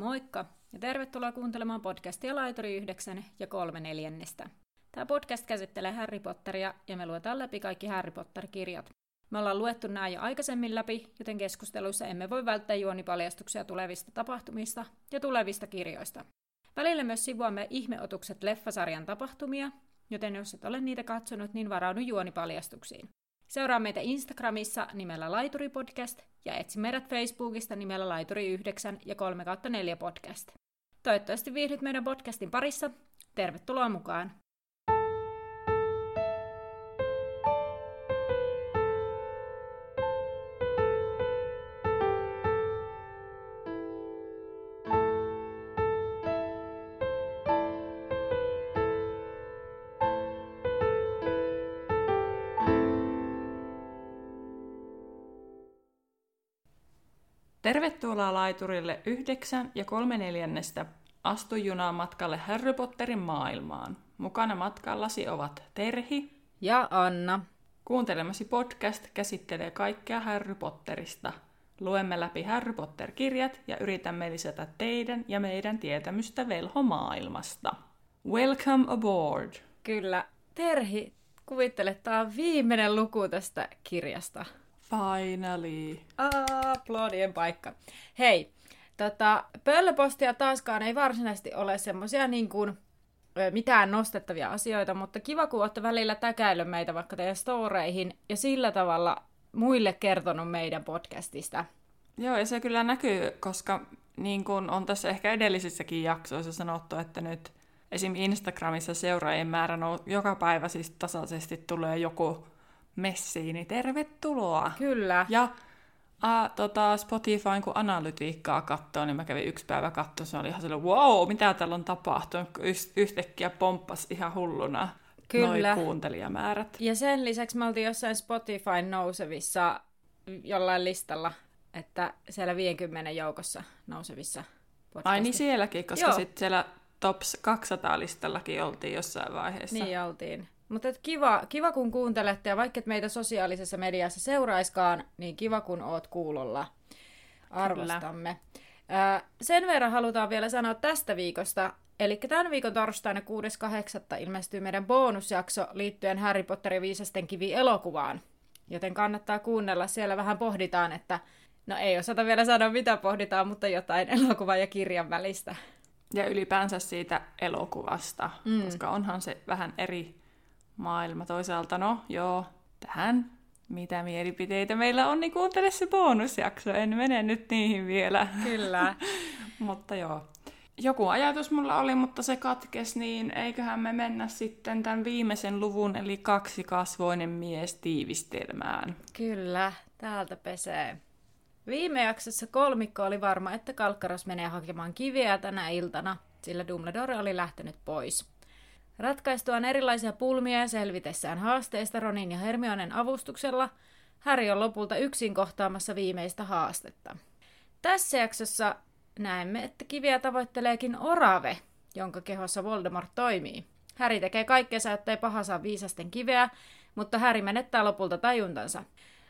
Moikka ja tervetuloa kuuntelemaan podcastia Laituri 9 ja 3 neljännestä. Tämä podcast käsittelee Harry Potteria ja me luetaan läpi kaikki Harry Potter-kirjat. Me ollaan luettu nämä jo aikaisemmin läpi, joten keskusteluissa emme voi välttää juonipaljastuksia tulevista tapahtumista ja tulevista kirjoista. Välillä myös sivuamme ihmeotukset leffasarjan tapahtumia, joten jos et ole niitä katsonut, niin varaudu juonipaljastuksiin. Seuraa meitä Instagramissa nimellä Laituri Podcast ja etsi meidät Facebookista nimellä Laituri9 ja 3 4 podcast. Toivottavasti viihdyt meidän podcastin parissa. Tervetuloa mukaan! Tervetuloa laiturille 9 ja 3 neljännestä. Astu junaan matkalle Harry Potterin maailmaan. Mukana matkallasi ovat Terhi ja Anna. Kuuntelemasi podcast käsittelee kaikkea Harry Potterista. Luemme läpi Harry Potter-kirjat ja yritämme lisätä teidän ja meidän tietämystä velhomaailmasta. Welcome aboard! Kyllä. Terhi, kuvittele, tämä on viimeinen luku tästä kirjasta. Finally. Aplodien paikka. Hei, tota, pöllöpostia taaskaan ei varsinaisesti ole semmoisia niin kuin, mitään nostettavia asioita, mutta kiva kun olette välillä täkäillyt meitä vaikka teidän storeihin ja sillä tavalla muille kertonut meidän podcastista. Joo, ja se kyllä näkyy, koska niin kuin on tässä ehkä edellisissäkin jaksoissa sanottu, että nyt esim. Instagramissa seuraajien määrä on joka päivä siis tasaisesti tulee joku messiin, niin tervetuloa. Kyllä. Ja a, tota, Spotify, kun analytiikkaa katsoo, niin mä kävin yksi päivä katsoa, se oli ihan sellainen, wow, mitä täällä on tapahtunut, yhtäkkiä pomppas ihan hulluna Kyllä. noi kuuntelijamäärät. Ja sen lisäksi me oltiin jossain Spotify nousevissa jollain listalla, että siellä 50 joukossa nousevissa podcastissa. Ai niin sielläkin, koska sitten siellä Tops 200-listallakin oltiin jossain vaiheessa. Niin oltiin. Mutta kiva, kiva, kun kuuntelette, ja vaikka et meitä sosiaalisessa mediassa seuraiskaan, niin kiva, kun oot kuulolla. Arvostamme. Ää, sen verran halutaan vielä sanoa tästä viikosta, Eli tämän viikon torstaina 6.8. ilmestyy meidän bonusjakso liittyen Harry Potterin viisasten kivi elokuvaan. Joten kannattaa kuunnella. Siellä vähän pohditaan, että no ei osata vielä sanoa mitä pohditaan, mutta jotain elokuvan ja kirjan välistä. Ja ylipäänsä siitä elokuvasta, mm. koska onhan se vähän eri maailma. Toisaalta, no joo, tähän mitä mielipiteitä meillä on, niin kuuntele se bonusjakso. En mene nyt niihin vielä. Kyllä. mutta joo. Joku ajatus mulla oli, mutta se katkes, niin eiköhän me mennä sitten tämän viimeisen luvun, eli kaksi kasvoinen mies tiivistelmään. Kyllä, täältä pesee. Viime jaksossa kolmikko oli varma, että Kalkkaros menee hakemaan kiviä tänä iltana, sillä Dumbledore oli lähtenyt pois. Ratkaistuaan erilaisia pulmia ja selvitessään haasteista Ronin ja Hermionen avustuksella, Harry on lopulta yksin kohtaamassa viimeistä haastetta. Tässä jaksossa näemme, että kiviä tavoitteleekin orave, jonka kehossa Voldemort toimii. Häri tekee kaikkeensa, ettei paha saa viisasten kiveä, mutta Häri menettää lopulta tajuntansa.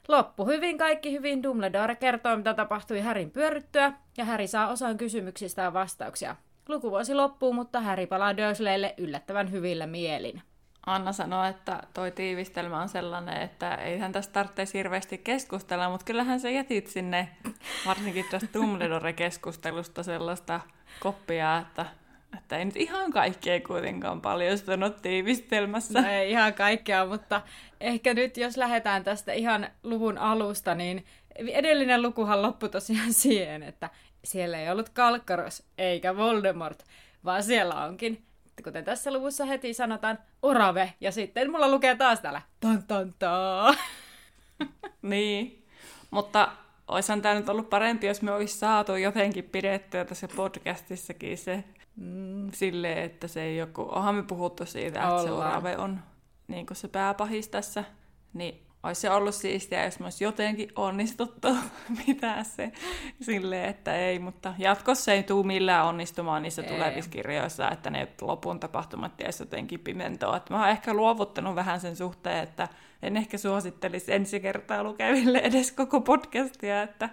Loppu hyvin, kaikki hyvin. Dumbledore kertoo, mitä tapahtui Härin pyörryttyä, ja Häri saa osan kysymyksistä vastauksia. Lukuvuosi loppuu, mutta Harry palaa Dursleylle yllättävän hyvillä mielin. Anna sanoi, että toi tiivistelmä on sellainen, että eihän tästä tarvitse hirveästi keskustella, mutta kyllähän se jätit sinne, varsinkin tästä Dumbledore-keskustelusta sellaista koppia, että, että ei nyt ihan kaikkea kuitenkaan paljastunut tiivistelmässä. No ei ihan kaikkea, mutta ehkä nyt jos lähdetään tästä ihan luvun alusta, niin edellinen lukuhan loppui tosiaan siihen, että siellä ei ollut Kalkkaros eikä Voldemort, vaan siellä onkin, kuten tässä luvussa heti sanotaan, orave. Ja sitten mulla lukee taas täällä, tan tan ta. niin, mutta oishan tämä nyt ollut parempi, jos me olisi saatu jotenkin pidettyä tässä podcastissakin se mm, silleen, että se ei joku, onhan me puhuttu siitä, että Ollaan. se orave on niin kuin se pääpahis tässä, niin olisi se ollut siistiä, jos olisi jotenkin onnistuttu pitää se silleen, että ei, mutta jatkossa ei tule millään onnistumaan niissä ei. tulevissa kirjoissa, että ne lopun tapahtumat jäisi jotenkin pimentoa. Että mä oon ehkä luovuttanut vähän sen suhteen, että en ehkä suosittelisi ensi kertaa lukeville edes koko podcastia, että,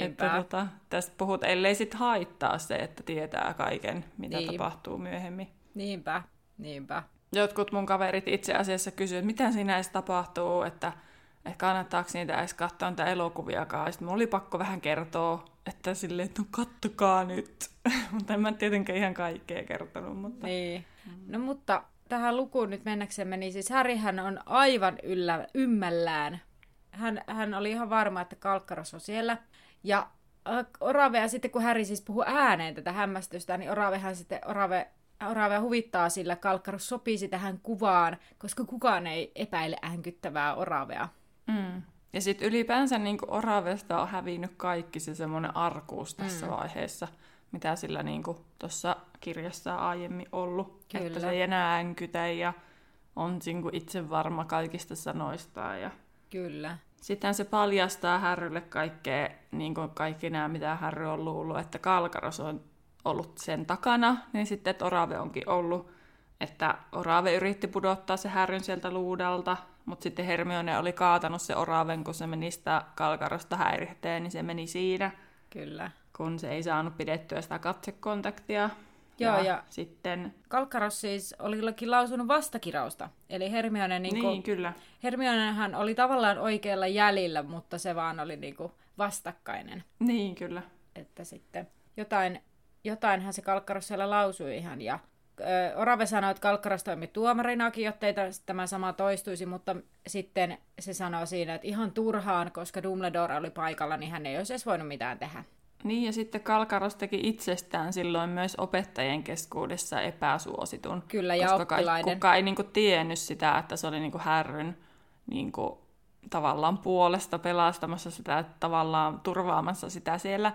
että tota, tästä puhut, ellei sit haittaa se, että tietää kaiken, mitä niin. tapahtuu myöhemmin. Niinpä, niinpä jotkut mun kaverit itse asiassa kysyivät, että mitä siinä edes tapahtuu, että, että kannattaako niitä edes katsoa niitä elokuviakaan. Sitten mulla oli pakko vähän kertoa, että silleen, että no kattokaa nyt. mutta en mä tietenkään ihan kaikkea kertonut. Mutta... Niin. No mutta tähän lukuun nyt mennäksemme, niin siis Härihän on aivan yllä, ymmällään. Hän, hän oli ihan varma, että Kalkkaros on siellä. Ja äh, Oravea sitten, kun Häri siis puhuu ääneen tätä hämmästystä, niin Oravehan sitten, Orave Oravea huvittaa sillä Kalkkarus sopisi tähän kuvaan, koska kukaan ei epäile äänkyttävää Oravea. Mm. Ja sitten ylipäänsä niin Oravesta on hävinnyt kaikki se semmoinen arkuus tässä mm. vaiheessa, mitä sillä niin tuossa kirjassa on aiemmin ollut. Kyllä. Että se ei enää äänkytä ja on niin itse varma kaikista sanoistaan. Ja... Kyllä. Sitten se paljastaa Härrylle kaikkea, niin kuin kaikki nämä, mitä Härry on luullut, että Kalkaros on ollut sen takana, niin sitten, että Orave onkin ollut, että Orave yritti pudottaa se härryn sieltä luudalta, mutta sitten Hermione oli kaatanut se Oraven, kun se meni sitä kalkarosta häirihteen, niin se meni siinä. Kyllä. Kun se ei saanut pidettyä sitä katsekontaktia. Joo, ja, ja sitten... Kalkaros siis olikin lausunut vastakirausta. Eli Hermione... Niin, niin kyllä. Hermionehan oli tavallaan oikealla jäljellä, mutta se vaan oli niin kuin vastakkainen. Niin, kyllä. Että sitten jotain jotainhan se Kalkkaros siellä lausui ihan. Ja ö, Orave sanoi, että Kalkkaros toimi tuomarinakin, jotta ei tämä sama toistuisi, mutta sitten se sanoi siinä, että ihan turhaan, koska Dumbledore oli paikalla, niin hän ei olisi edes voinut mitään tehdä. Niin, ja sitten Kalkaros teki itsestään silloin myös opettajien keskuudessa epäsuositun. Kyllä, ja koska oppilaiden. kukaan ei niin kuin, tiennyt sitä, että se oli niin kuin, härryn niin kuin, tavallaan puolesta pelastamassa sitä, tavallaan turvaamassa sitä siellä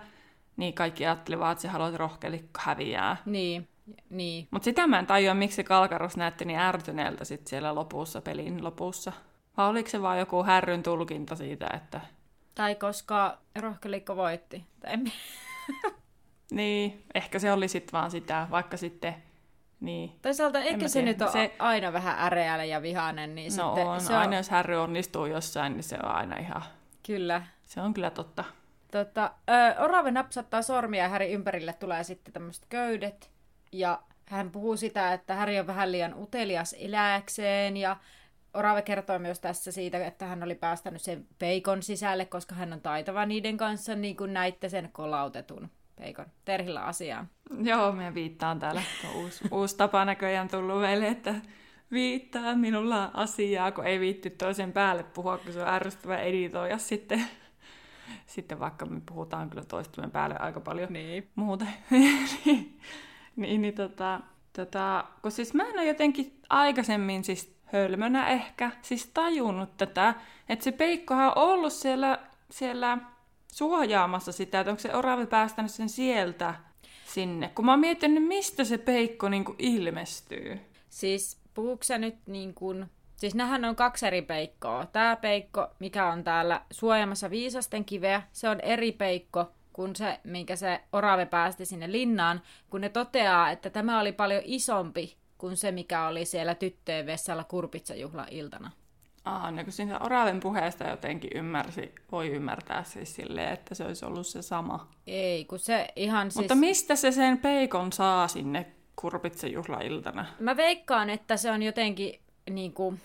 niin kaikki ajattelivat, että se haluat rohkelikko häviää. Niin, niin. Mutta sitä mä en tajua, miksi Kalkarus näytti niin ärtyneeltä sit siellä lopussa, pelin lopussa. Vai oliko se vaan joku härryn tulkinta siitä, että... Tai koska rohkelikko voitti. Tai niin, ehkä se oli sitten vaan sitä, vaikka sitten... Niin. Toisaalta ehkä se nyt on se... aina vähän äreällä ja vihainen. Niin no sitten on, se aina on... jos Harry onnistuu jossain, niin se on aina ihan... Kyllä. Se on kyllä totta. Tota, ö, Orave napsattaa sormia ja Häri ympärille tulee sitten tämmöiset köydet. Ja hän puhuu sitä, että Häri on vähän liian utelias eläkseen ja Orave kertoo myös tässä siitä, että hän oli päästänyt sen peikon sisälle, koska hän on taitava niiden kanssa, niin kuin näitte sen kolautetun peikon. Terhillä asiaan. Joo, me viittaan täällä. Uusi, uusi tapa näköjään tullut meille, että viittaa minulla asiaa, kun ei viitty toisen päälle puhua, kun se on ärsyttävä editoija sitten sitten vaikka me puhutaan kyllä toistumen päälle aika paljon niin. muuta. niin, niin tota, tota, kun siis mä en ole jotenkin aikaisemmin siis hölmönä ehkä siis tajunnut tätä, että se peikkohan on ollut siellä, siellä suojaamassa sitä, että onko se oravi päästänyt sen sieltä sinne. Kun mä oon miettinyt, mistä se peikko niin kuin ilmestyy. Siis puhuuko nyt niin kuin Siis nähän on kaksi eri peikkoa. Tämä peikko, mikä on täällä suojamassa viisasten kiveä, se on eri peikko kuin se, minkä se orave päästi sinne linnaan, kun ne toteaa, että tämä oli paljon isompi kuin se, mikä oli siellä tyttöjen vessalla kurpitsajuhla iltana. Aa, no kun siinä Oraven puheesta jotenkin ymmärsi, voi ymmärtää siis silleen, että se olisi ollut se sama. Ei, kun se ihan siis... Mutta mistä se sen peikon saa sinne iltana? Mä veikkaan, että se on jotenkin niin kuin,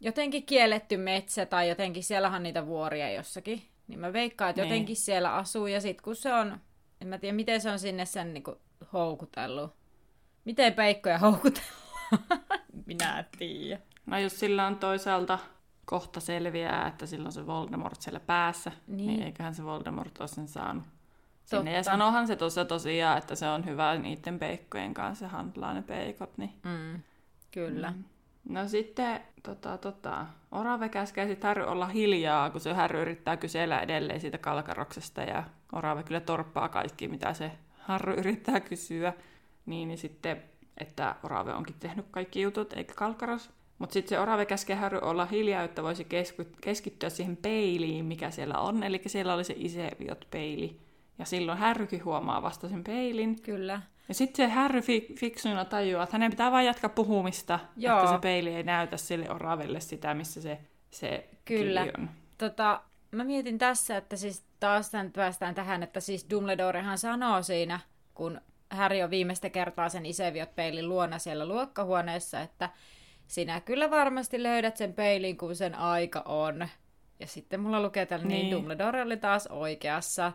jotenkin kielletty metsä tai jotenkin siellähän niitä vuoria jossakin. Niin mä veikkaan, että niin. jotenkin siellä asuu ja sit kun se on, en mä tiedä miten se on sinne sen niinku houkutellut. Miten peikkoja houkutellut? Minä tiedä. No jos sillä on toisaalta kohta selviää, että silloin se Voldemort siellä päässä, niin, niin eiköhän se Voldemort ole sen saanut. Sinne. Ja sanohan se tuossa tosiaan, että se on hyvä niiden peikkojen kanssa handlaa ne peikot. Niin... Mm, kyllä. Mm. No sitten tota, tota, Orave käskee sitten Harry olla hiljaa, kun se Harry yrittää kysellä edelleen siitä kalkaroksesta ja Orave kyllä torppaa kaikki, mitä se Harry yrittää kysyä. Niin, niin sitten, että Orave onkin tehnyt kaikki jutut, eikä kalkaros. Mutta sitten se orave käskee Harry olla hiljaa, jotta voisi keskittyä siihen peiliin, mikä siellä on. Eli siellä oli se Iseviot peili. Ja silloin Harrykin huomaa vasta sen peilin. Kyllä. Ja sitten se Harry fi- fiksuina tajuaa, että hänen pitää vain jatkaa puhumista, Joo. että se peili ei näytä sille oravelle sitä, missä se, se Kyllä. on. Tota, mä mietin tässä, että siis taas tämän päästään tähän, että siis Dumbledorehan sanoo siinä, kun Harry on viimeistä kertaa sen Iseviot peilin luona siellä luokkahuoneessa, että sinä kyllä varmasti löydät sen peilin, kun sen aika on. Ja sitten mulla lukee täällä, niin, niin Dumbledore oli taas oikeassa.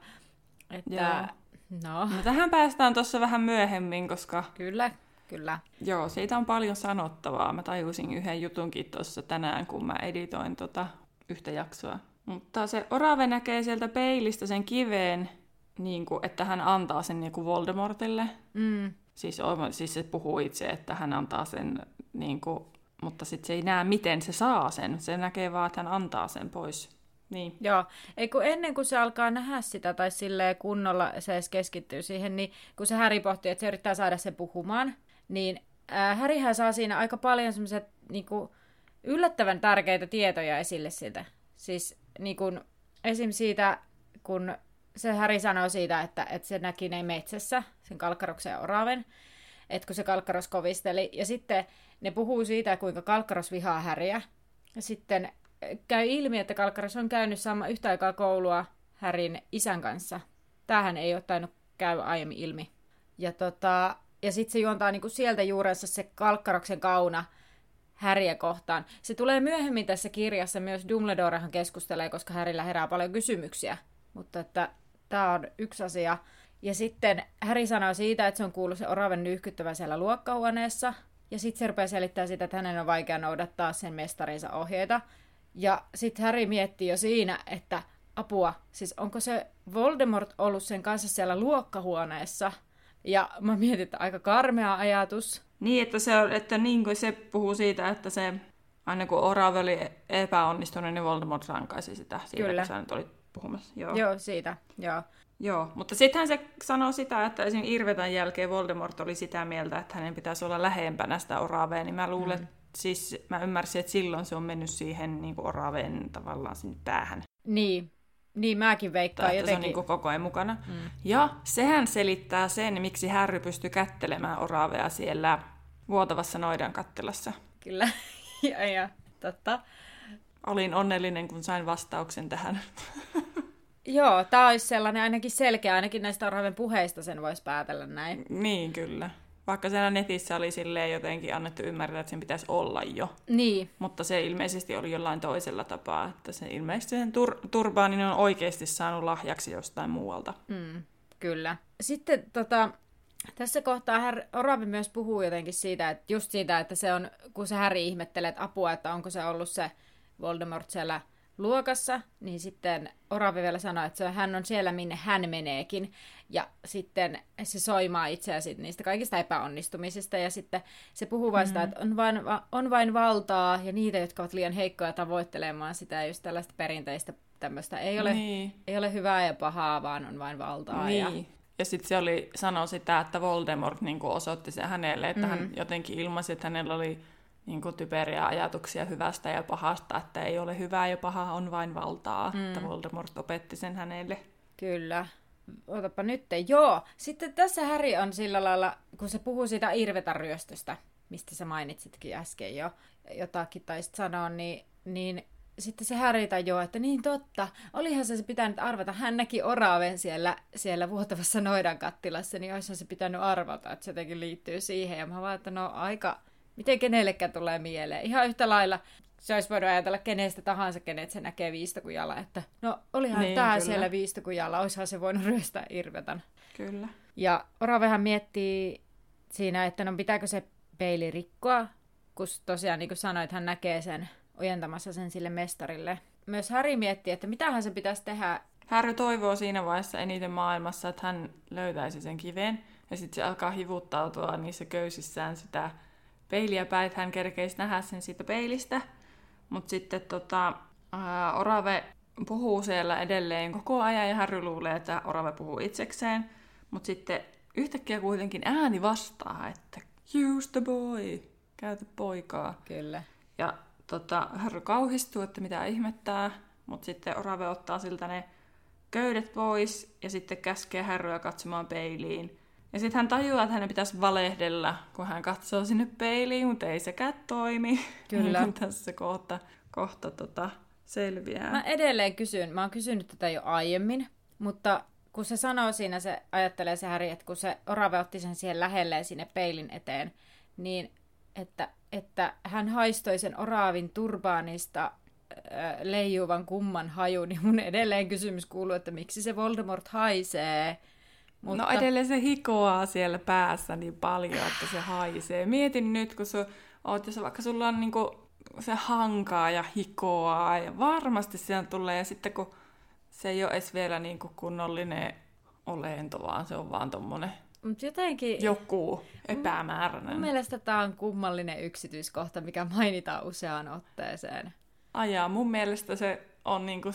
Että, Joo. no. no. tähän päästään tuossa vähän myöhemmin, koska... Kyllä, kyllä. Joo, siitä on paljon sanottavaa. Mä tajusin yhden jutunkin tuossa tänään, kun mä editoin tota yhtä jaksoa. Mutta se orave näkee sieltä peilistä sen kiveen, niin kuin, että hän antaa sen niin kuin Voldemortille. Mm. Siis, siis se puhuu itse, että hän antaa sen, niin kuin, mutta sitten se ei näe, miten se saa sen. Se näkee vaan, että hän antaa sen pois. Niin. Joo, ei kun ennen kuin se alkaa nähdä sitä tai silleen kunnolla se edes keskittyy siihen, niin kun se Häri pohtii, että se yrittää saada sen puhumaan, niin äh, Härihän saa siinä aika paljon semmoiset niin yllättävän tärkeitä tietoja esille siitä. Siis niin kuin, esim. siitä, kun se Häri sanoo siitä, että, että se näki ne metsässä, sen kalkkaroksen ja oraven, että kun se kalkkaros kovisteli. Ja sitten ne puhuu siitä, kuinka kalkkaros vihaa Häriä. Ja sitten käy ilmi, että kalkkaros on käynyt sama yhtä aikaa koulua Härin isän kanssa. Tähän ei ole tainnut käy aiemmin ilmi. Ja, tota, ja sitten se juontaa niinku sieltä juurensa se kalkkaroksen kauna Häriä kohtaan. Se tulee myöhemmin tässä kirjassa, myös Dumbledorehan keskustelee, koska Härillä herää paljon kysymyksiä. Mutta että tämä on yksi asia. Ja sitten Häri sanoo siitä, että se on kuullut se oraven nyyhkyttävä siellä luokkahuoneessa. Ja sitten se rupeaa selittää sitä, että hänen on vaikea noudattaa sen mestarinsa ohjeita. Ja sitten Häri miettii jo siinä, että apua, siis onko se Voldemort ollut sen kanssa siellä luokkahuoneessa? Ja mä mietin, että aika karmea ajatus. Niin, että se, on, että niin kuin se puhuu siitä, että se aina kun Orave oli epäonnistunut, niin Voldemort rankaisi sitä siitä, Kyllä. kun sä nyt olit puhumassa. Joo, Joo siitä, joo. Joo, mutta sittenhän se sanoo sitä, että esim. Irvetan jälkeen Voldemort oli sitä mieltä, että hänen pitäisi olla lähempänä sitä Oravea, niin mä luulen, mm. Siis mä ymmärsin, että silloin se on mennyt siihen niin kuin Oraveen tavallaan sinne päähän. Niin, niin mäkin veikkaan tai, jotenkin. se on niin koko ajan mukana. Mm. Ja sehän selittää sen, miksi Harry pystyi kättelemään Oravea siellä vuotavassa noidan kattelassa. Kyllä, ja, ja totta. Olin onnellinen, kun sain vastauksen tähän. Joo, tämä olisi sellainen ainakin selkeä, ainakin näistä Orhaven puheista sen voisi päätellä näin. Niin, kyllä. Vaikka siellä netissä oli silleen jotenkin annettu ymmärtää, että sen pitäisi olla jo. Niin. Mutta se ilmeisesti oli jollain toisella tapaa, että se ilmeisesti sen tur- turbaanin on oikeasti saanut lahjaksi jostain muualta. Mm, kyllä. Sitten tota, tässä kohtaa Har- Oravi myös puhuu jotenkin siitä, että just siitä, että se on, kun se Häri ihmettelee, että apua, että onko se ollut se Voldemort siellä luokassa, niin sitten Oravi vielä sanoi, että hän on siellä, minne hän meneekin. Ja sitten se soimaa itseäsi niistä kaikista epäonnistumisista. Ja sitten se puhuu vain mm-hmm. sitä, että on vain, on vain valtaa ja niitä, jotka ovat liian heikkoja tavoittelemaan sitä just tällaista perinteistä tämmöistä. Ei ole, niin. ei ole hyvää ja pahaa, vaan on vain valtaa. Niin. Ja, ja sitten se oli, sanoi sitä, että Voldemort niin osoitti se hänelle, että mm-hmm. hän jotenkin ilmaisi, että hänellä oli niin kuin typeriä ajatuksia hyvästä ja pahasta, että ei ole hyvää ja pahaa, on vain valtaa. Mm. Että Voldemort opetti sen hänelle. Kyllä. Otapa nyt. Joo. Sitten tässä Häri on sillä lailla, kun se puhuu siitä Irvetan ryöstöstä, mistä sä mainitsitkin äsken jo jotakin taisit sanoa, niin, niin sitten se Häri jo, että niin totta, olihan se pitänyt arvata. Hän näki oraaven siellä, siellä vuotavassa noidan kattilassa, niin olisihan se pitänyt arvata, että se jotenkin liittyy siihen. Ja mä vaan, että no aika, miten kenellekään tulee mieleen. Ihan yhtä lailla se olisi voinut ajatella kenestä tahansa, kenet se näkee viistokujalla, että no olihan niin, tämä kyllä. siellä viistokujalla, olisihan se voinut ryöstää Irvetan. Kyllä. Ja Oravehan miettii siinä, että no pitääkö se peili rikkoa, kun tosiaan niin kuin sanoit, hän näkee sen ojentamassa sen sille mestarille. Myös Harry miettii, että mitähän se pitäisi tehdä. Harry toivoo siinä vaiheessa eniten maailmassa, että hän löytäisi sen kiveen, ja sitten se alkaa hivuttautua niissä köysissään sitä peiliä päin, että hän kerkeisi nähdä sen siitä peilistä. Mutta sitten tota, ää, Orave puhuu siellä edelleen koko ajan ja Harry luulee, että Orave puhuu itsekseen. Mutta sitten yhtäkkiä kuitenkin ääni vastaa, että use the boy, käytä poikaa. Kyllä. Ja tota, Harry kauhistuu, että mitä ihmettää, mutta sitten Orave ottaa siltä ne köydet pois ja sitten käskee Harryä katsomaan peiliin. Ja sitten hän tajuaa, että hänen pitäisi valehdella, kun hän katsoo sinne peiliin, mutta ei sekään toimi. Kyllä. Tässä kohta, kohta tota, selviää. Mä edelleen kysyn, mä oon kysynyt tätä jo aiemmin, mutta kun se sanoo siinä, se ajattelee se Häri, että kun se orave otti sen siihen lähelleen sinne peilin eteen, niin että, että hän haistoi sen oraavin turbaanista äh, leijuvan kumman haju, niin mun edelleen kysymys kuuluu, että miksi se Voldemort haisee. Mutta... No edelleen se hikoaa siellä päässä niin paljon, että se haisee. Mietin nyt, kun sä oot, jos vaikka sulla on niinku se hankaa ja hikoaa, ja varmasti siellä tulee, ja sitten kun se ei ole edes vielä niinku kunnollinen olento, vaan se on vaan tommonen Mut jotenkin... joku epämääräinen. Mun mielestä tämä on kummallinen yksityiskohta, mikä mainitaan useaan otteeseen. Ajaa, mun mielestä se on niinku,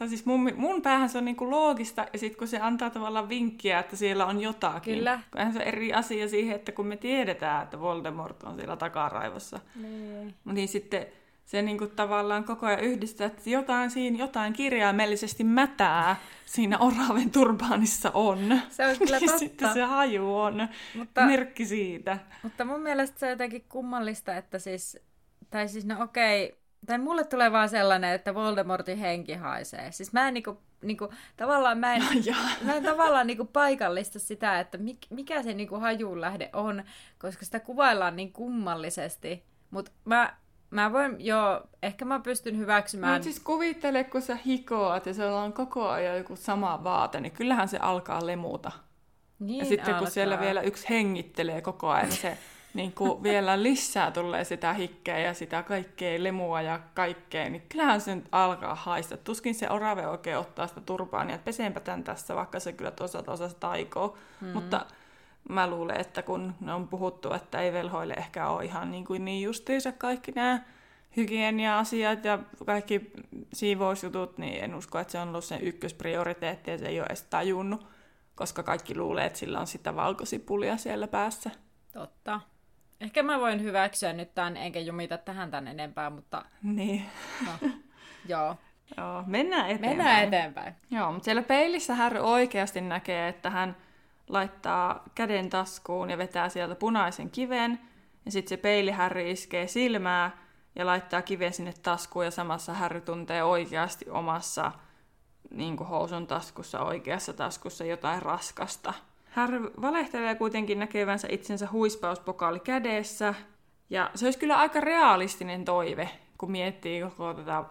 tai siis mun, mun päähän se on niinku loogista, ja sitten kun se antaa tavallaan vinkkiä, että siellä on jotakin. Kyllä. Eihän se on eri asia siihen, että kun me tiedetään, että Voldemort on siellä takaraivossa. Niin. Niin sitten se niinku tavallaan koko ajan yhdistää, että jotain siinä, jotain kirjaimellisesti mätää siinä oraven turbaanissa on. Se on kyllä totta. sitten se haju on Mutta- merkki siitä. Mutta mun mielestä se on jotenkin kummallista, että siis, tai siis no okei, tai mulle tulee vaan sellainen, että Voldemortin henki haisee. Siis mä en niinku, niinku tavallaan mä en, Ja. mä en tavallaan niinku paikallista sitä, että mik, mikä se niinku hajun lähde on, koska sitä kuvaillaan niin kummallisesti. Mutta mä, mä voin, joo, ehkä mä pystyn hyväksymään. Mutta siis kuvittele, kun sä hikoat ja sulla on koko ajan joku sama vaate, niin kyllähän se alkaa lemuta. niin ja sitten kun alkaa. siellä vielä yksi hengittelee koko ajan, niin se niin kuin vielä lisää tulee sitä hikkeä ja sitä kaikkea lemua ja kaikkea, niin kyllähän se nyt alkaa haista. Tuskin se orave oikein ottaa sitä turpaania, että peseenpä tän tässä, vaikka se kyllä toisaalta osasi taikoo. Mm. Mutta mä luulen, että kun ne on puhuttu, että ei velhoille ehkä ole ihan niin, kuin niin justiinsa kaikki nämä hygienia-asiat ja kaikki siivousjutut, niin en usko, että se on ollut sen ykkösprioriteetti ja se ei ole edes tajunnut, koska kaikki luulee, että sillä on sitä valkosipulia siellä päässä. Totta. Ehkä mä voin hyväksyä nyt tämän, enkä jumita tähän tän enempää, mutta Niin. no, joo. Joo, mennään eteenpäin. Mennään eteenpäin. Joo, mutta siellä peilissä Harry oikeasti näkee, että hän laittaa käden taskuun ja vetää sieltä punaisen kiven. Ja sitten se peili Harry iskee silmää ja laittaa kiven sinne taskuun ja samassa Harry tuntee oikeasti omassa niin kuin housun taskussa, oikeassa taskussa jotain raskasta. Harry valehtelee kuitenkin näkevänsä itsensä huispauspokaali kädessä. Ja se olisi kyllä aika realistinen toive, kun miettii koko tätä,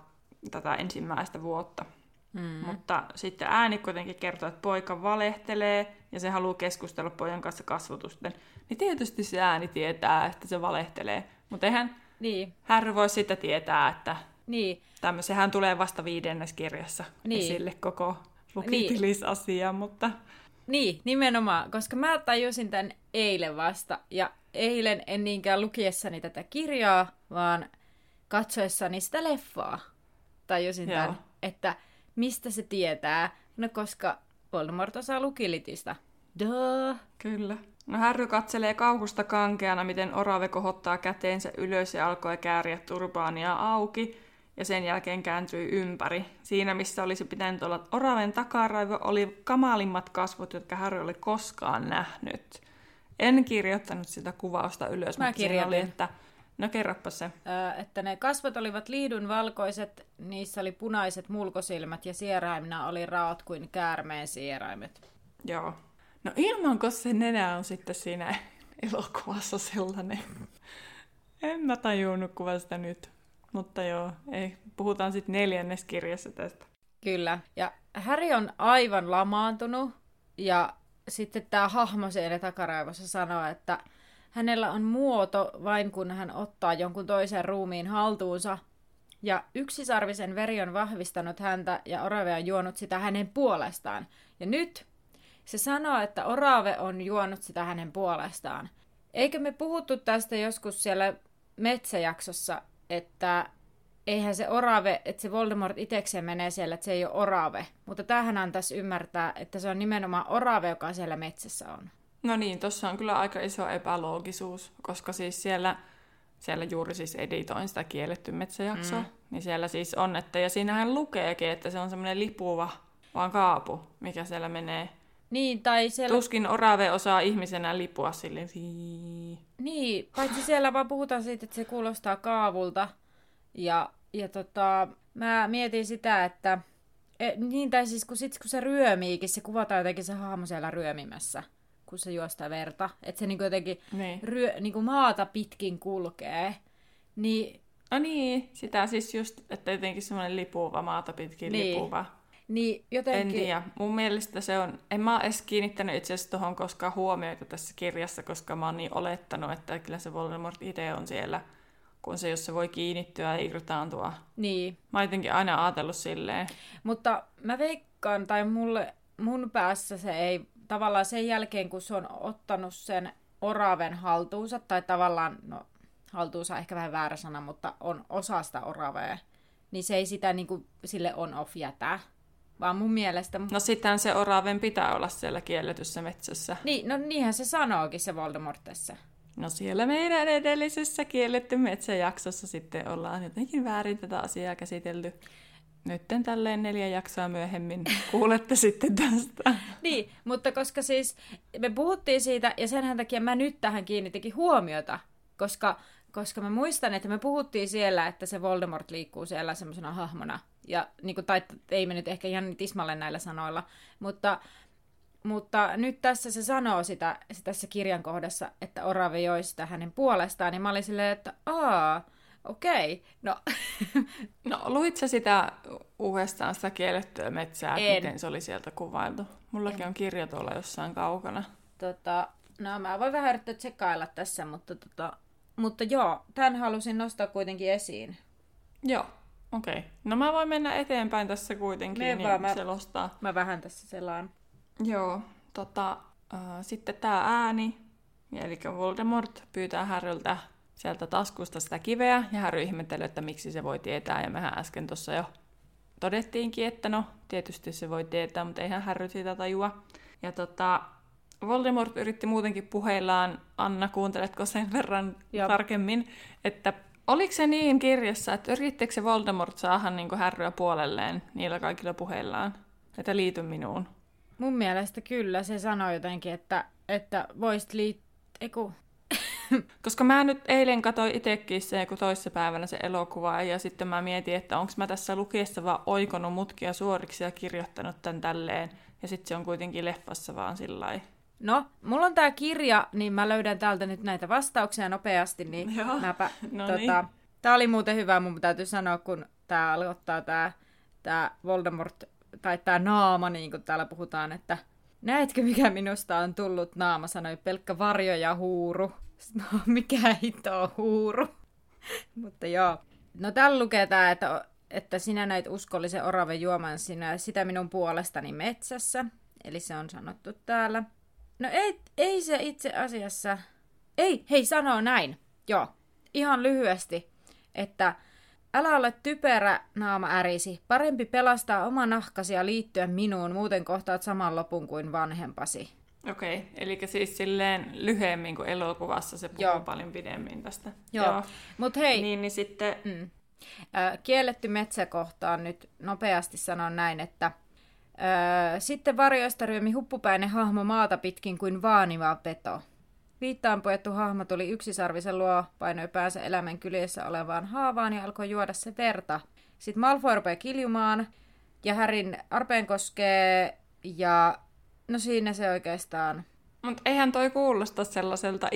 tätä ensimmäistä vuotta. Mm. Mutta sitten ääni kuitenkin kertoo, että poika valehtelee ja se haluaa keskustella pojan kanssa kasvotusten. Niin tietysti se ääni tietää, että se valehtelee. Mutta eihän Niin, Harry voi sitä tietää, että niin, tämmöisehän tulee vasta viidennes kirjassa Niin. esille koko lukitilis-asia, mutta niin, nimenomaan, koska mä tajusin tämän eilen vasta, ja eilen en niinkään lukiessani tätä kirjaa, vaan katsoessani sitä leffaa tajusin Joo. tämän, että mistä se tietää, no koska Voldemort osaa lukilitistä. Duh. Kyllä. No Harry katselee kauhusta kankeana, miten orave kohottaa käteensä ylös ja alkoi kääriä turbaania auki, ja sen jälkeen kääntyi ympäri. Siinä, missä olisi pitänyt olla oraven takaraivo, oli kamalimmat kasvot, jotka Harry oli koskaan nähnyt. En kirjoittanut sitä kuvausta ylös, Mä mutta siinä oli, kirjoitin. että... No kerropa se. Ö, että ne kasvot olivat liidun valkoiset, niissä oli punaiset mulkosilmät ja sieraimina oli raot kuin käärmeen sieraimet. Joo. No ilmanko se nenä on sitten siinä elokuvassa sellainen? En mä tajunnut kuvasta nyt. Mutta joo, ei. Puhutaan sitten neljännes kirjassa tästä. Kyllä. Ja Häri on aivan lamaantunut ja sitten tämä hahmo siellä takaraivossa sanoo, että hänellä on muoto vain kun hän ottaa jonkun toisen ruumiin haltuunsa. Ja yksisarvisen veri on vahvistanut häntä ja Orave on juonut sitä hänen puolestaan. Ja nyt se sanoo, että Orave on juonut sitä hänen puolestaan. Eikö me puhuttu tästä joskus siellä metsäjaksossa, että eihän se orave, että se Voldemort itsekseen menee siellä, että se ei ole orave. Mutta tähän antaisi ymmärtää, että se on nimenomaan orave, joka siellä metsässä on. No niin, tuossa on kyllä aika iso epäloogisuus, koska siis siellä siellä juuri siis editoin sitä kielletty metsäjaksoa, mm. niin siellä siis on, että ja siinähän lukeekin, että se on semmoinen lipuva vaan kaapu, mikä siellä menee. Niin, tai siellä... Tuskin orave osaa ihmisenä lipua silleen. Niin, paitsi siellä vaan puhutaan siitä, että se kuulostaa kaavulta. Ja, ja tota, mä mietin sitä, että e, niin, tai siis kun, sit, kun se ryömiikin, se kuvataan jotenkin se hahmo siellä ryömimässä, kun se juostaa verta. Että se niin jotenkin niin. Ryö, niin maata pitkin kulkee. Niin, No niin, sitä siis just, että jotenkin semmoinen lipuva, maata pitkin niin. lipuva. Niin jotenkin... En tiedä. Mun mielestä se on... En mä edes kiinnittänyt itse asiassa tuohon koskaan huomioita tässä kirjassa, koska mä oon niin olettanut, että kyllä se Voldemort itse on siellä, kun se, jos se voi kiinnittyä ja irtaantua. Niin. Mä oon jotenkin aina ajatellut silleen. Mutta mä veikkaan, tai mulle, mun päässä se ei tavallaan sen jälkeen, kun se on ottanut sen oraven haltuunsa, tai tavallaan, no haltuunsa ehkä vähän väärä sana, mutta on osa sitä oravea, niin se ei sitä niin kuin, sille on-off jätä vaan mun mielestä... No sitten se oraven pitää olla siellä kielletyssä metsässä. Niin, no niinhän se sanookin se Voldemort tässä. No siellä meidän edellisessä kielletty metsäjaksossa sitten ollaan jotenkin väärin tätä asiaa käsitelty. Nytten tälleen neljä jaksoa myöhemmin kuulette sitten tästä. Niin, mutta koska siis me puhuttiin siitä, ja senhän takia mä nyt tähän kiinnitikin huomiota, koska, koska mä muistan, että me puhuttiin siellä, että se Voldemort liikkuu siellä semmoisena hahmona, ja, niin kuin, tai ei me nyt ehkä ihan tismalle näillä sanoilla, mutta, mutta nyt tässä se sanoo sitä, se tässä kirjan kohdassa, että Orave joi sitä hänen puolestaan, niin mä olin silleen, että aa, okei, no. no luit sä sitä uudestaan sitä kiellettyä metsää, en. miten se oli sieltä kuvailtu? Mullakin en. on kirja tuolla jossain kaukana. Tota, no mä voin vähän yrittää tsekkailla tässä, mutta, tota, mutta joo, tämän halusin nostaa kuitenkin esiin. Joo. Okei. Okay. No mä voin mennä eteenpäin tässä kuitenkin, Me niin vaan, mä, selostaa. Mä vähän tässä selaan. Joo. Tota, äh, sitten tämä ääni, eli Voldemort pyytää Harryltä sieltä taskusta sitä kiveä, ja Harry ihmettelee, että miksi se voi tietää, ja mehän äsken tuossa jo todettiinkin, että no, tietysti se voi tietää, mutta eihän Harry sitä tajua. Ja tota, Voldemort yritti muutenkin puheillaan, Anna, kuunteletko sen verran Jop. tarkemmin, että Oliko se niin kirjassa, että yrittikö se Voldemort saada niin härryä puolelleen niillä kaikilla puheillaan? Että liity minuun. Mun mielestä kyllä. Se sanoi jotenkin, että, että voisit liittyä... Eiku... Koska mä nyt eilen katsoin itsekin se, kun toissapäivänä se elokuva, ja sitten mä mietin, että onko mä tässä lukiessa vaan oikonut mutkia suoriksi ja kirjoittanut tän tälleen, ja sitten se on kuitenkin leffassa vaan sillä No, mulla on tää kirja, niin mä löydän täältä nyt näitä vastauksia nopeasti, niin Joo. mäpä, no tota, niin. Tää oli muuten hyvä, mun täytyy sanoa, kun tää aloittaa tää, tää Voldemort, tai tää naama, niin kuin täällä puhutaan, että näetkö mikä minusta on tullut naama, sanoi pelkkä varjo ja huuru. No, mikä hito huuru. Mutta joo. No täällä lukee tää, että, että sinä näit uskollisen oraven juoman sinä, sitä minun puolestani metsässä. Eli se on sanottu täällä. No ei, ei se itse asiassa... Ei, hei, sanoo näin. Joo, ihan lyhyesti, että älä ole typerä, naama ärisi. Parempi pelastaa oma nahkasi ja liittyä minuun, muuten kohtaat saman lopun kuin vanhempasi. Okei, okay, eli siis silleen lyhyemmin kuin elokuvassa se puhuu Joo. paljon pidemmin tästä. Joo, Joo. mut hei. Niin, niin sitten... Mm. Kielletty metsäkohtaan nyt nopeasti sanon näin, että Öö, sitten varjoista ryömi huppupäinen hahmo maata pitkin kuin vaaniva peto. Viittaan puettu hahmo tuli yksisarvisen luo, painoi päänsä elämän kyljessä olevaan haavaan ja alkoi juoda se verta. Sitten Malfoy rupeaa kiljumaan ja Härin arpeen koskee ja no siinä se oikeastaan mutta eihän toi kuulosta sellaiselta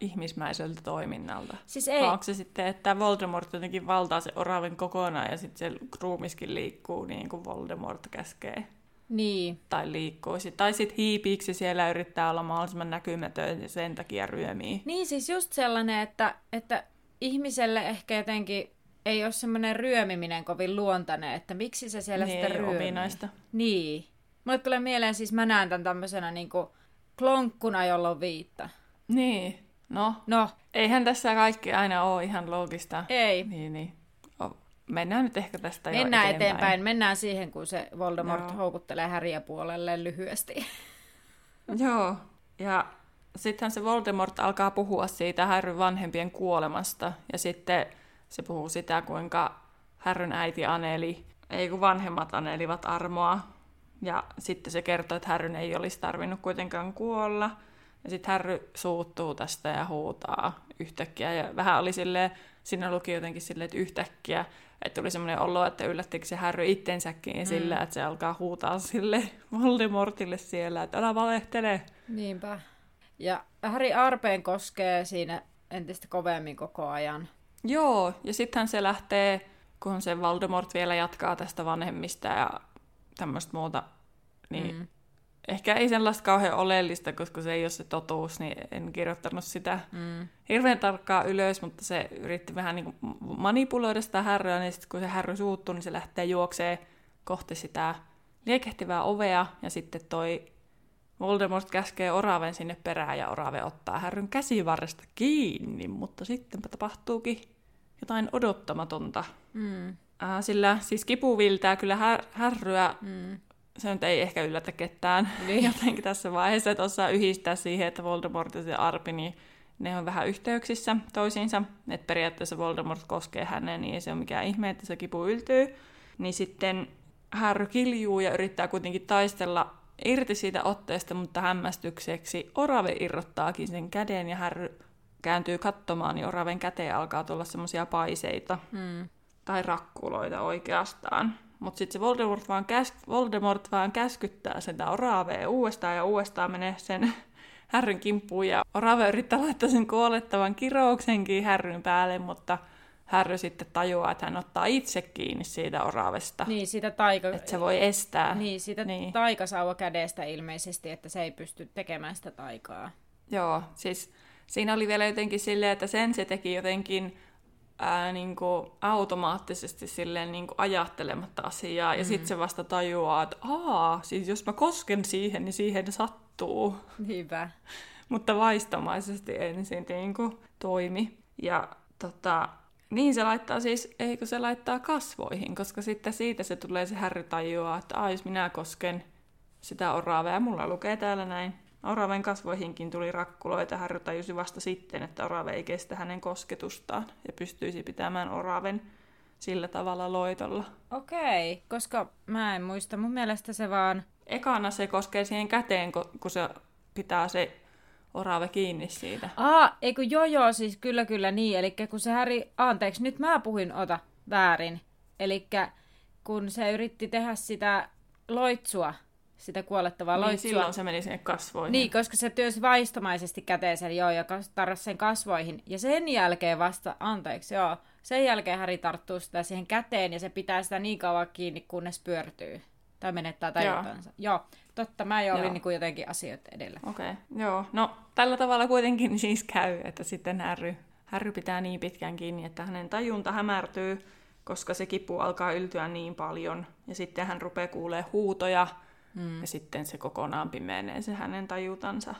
ihmismäiseltä toiminnalta. Siis ei. onko se sitten, että Voldemort jotenkin valtaa se oraven kokonaan ja sitten se ruumiskin liikkuu niin kuin Voldemort käskee? Niin. Tai liikkuisi. Tai sitten hiipiiksi siellä yrittää olla mahdollisimman näkymätön ja sen takia ryömii. Niin siis just sellainen, että, että ihmiselle ehkä jotenkin ei ole semmoinen ryömiminen kovin luontainen, että miksi se siellä niin, sitten ryömii. ominaista. Niin. Mulle tulee mieleen, siis mä näen tämän tämmöisenä niinku klonkkuna, jolla on viitta. Niin, no. No. Eihän tässä kaikki aina ole ihan loogista. Ei. Niin, niin. Mennään nyt ehkä tästä Mennään jo eteenpäin. eteenpäin. Mennään siihen, kun se Voldemort Joo. houkuttelee Häriä puolelle lyhyesti. Joo, ja sittenhän se Voldemort alkaa puhua siitä Harryn vanhempien kuolemasta. Ja sitten se puhuu sitä, kuinka Harryn äiti Aneli, ei kun vanhemmat anelivat armoa. Ja sitten se kertoo, että Harryn ei olisi tarvinnut kuitenkaan kuolla. Ja sitten Harry suuttuu tästä ja huutaa yhtäkkiä. Ja vähän oli silleen, siinä luki jotenkin silleen, että yhtäkkiä, että tuli semmoinen olo, että yllättikö se Harry itsensäkin mm. sillä, että se alkaa huutaa sille Voldemortille siellä, että älä valehtele. Niinpä. Ja Harry arpeen koskee siinä entistä kovemmin koko ajan. Joo, ja sittenhän se lähtee, kun se Voldemort vielä jatkaa tästä vanhemmista ja tämmöistä muuta, niin mm ehkä ei sellaista kauhean oleellista, koska se ei ole se totuus, niin en kirjoittanut sitä mm. hirveän tarkkaan ylös, mutta se yritti vähän niin manipuloida sitä härryä, niin sitten kun se härry suuttuu, niin se lähtee juoksee kohti sitä liekehtivää ovea, ja sitten toi Voldemort käskee oraven sinne perään, ja orave ottaa härryn käsivarresta kiinni, mutta sittenpä tapahtuukin jotain odottamatonta. Mm. Äh, sillä siis kipu viiltää kyllä här- härryä mm se nyt ei ehkä yllätä ketään niin. jotenkin tässä vaiheessa, että osaa yhdistää siihen, että Voldemort ja Arpi, niin ne on vähän yhteyksissä toisiinsa, että periaatteessa Voldemort koskee häneen, niin ei se ole mikään ihme, että se kipu yltyy. Niin sitten Harry kiljuu ja yrittää kuitenkin taistella irti siitä otteesta, mutta hämmästykseksi Orave irrottaakin sen käden ja Harry kääntyy katsomaan, niin Oraven käteen alkaa tulla semmoisia paiseita. Hmm. Tai rakkuloita oikeastaan. Mutta sitten se Voldemort vaan, käs, Voldemort vaan käskyttää sitä Oravea uudestaan ja uudestaan menee sen härryn kimppuun. Ja Orave yrittää laittaa sen kuolettavan kirouksenkin härryn päälle, mutta härry sitten tajuaa, että hän ottaa itse kiinni siitä oravesta. Niin, siitä taika... Että se voi estää. Niin, siitä niin. taikasauva kädestä ilmeisesti, että se ei pysty tekemään sitä taikaa. Joo, siis siinä oli vielä jotenkin silleen, että sen se teki jotenkin ää, niin kuin automaattisesti silleen niin kuin ajattelematta asiaa, mm. ja sitten se vasta tajuaa, että aa, siis jos mä kosken siihen, niin siihen sattuu. Niinpä. Mutta vaistomaisesti ensin niin kuin toimi. Ja tota, niin se laittaa siis, eikö se laittaa kasvoihin, koska sitten siitä se tulee se härry tajuaa, että aa, jos minä kosken sitä oravea, mulla lukee täällä näin, Oraven kasvoihinkin tuli rakkuloita. Harry tajusi vasta sitten, että orave ei kestä hänen kosketustaan ja pystyisi pitämään oraven sillä tavalla loitolla. Okei, okay, koska mä en muista. Mun mielestä se vaan... Ekana se koskee siihen käteen, kun se pitää se orave kiinni siitä. Aa, eikö joo joo, siis kyllä kyllä niin. Eli kun se Häri, anteeksi, nyt mä puhuin ota väärin. Eli kun se yritti tehdä sitä loitsua, sitä kuolettavaa niin, loitsua. silloin se meni sinne kasvoihin. Niin, koska se työsi vaistomaisesti käteisen joo, ja tarrasi sen kasvoihin. Ja sen jälkeen vasta, anteeksi joo, sen jälkeen Häri tarttuu sitä siihen käteen ja se pitää sitä niin kauan kiinni, kunnes pyörtyy. Tai menettää tajuntansa. Joo. joo, totta, mä jo olin niin kuin jotenkin asioita edellä. Okei, okay. joo. No, tällä tavalla kuitenkin siis käy, että sitten Harry, Harry pitää niin pitkään kiinni, että hänen tajunta hämärtyy, koska se kipu alkaa yltyä niin paljon. Ja sitten hän rupeaa kuulee huutoja, Mm. Ja sitten se kokonaan pimenee se hänen tajutansa,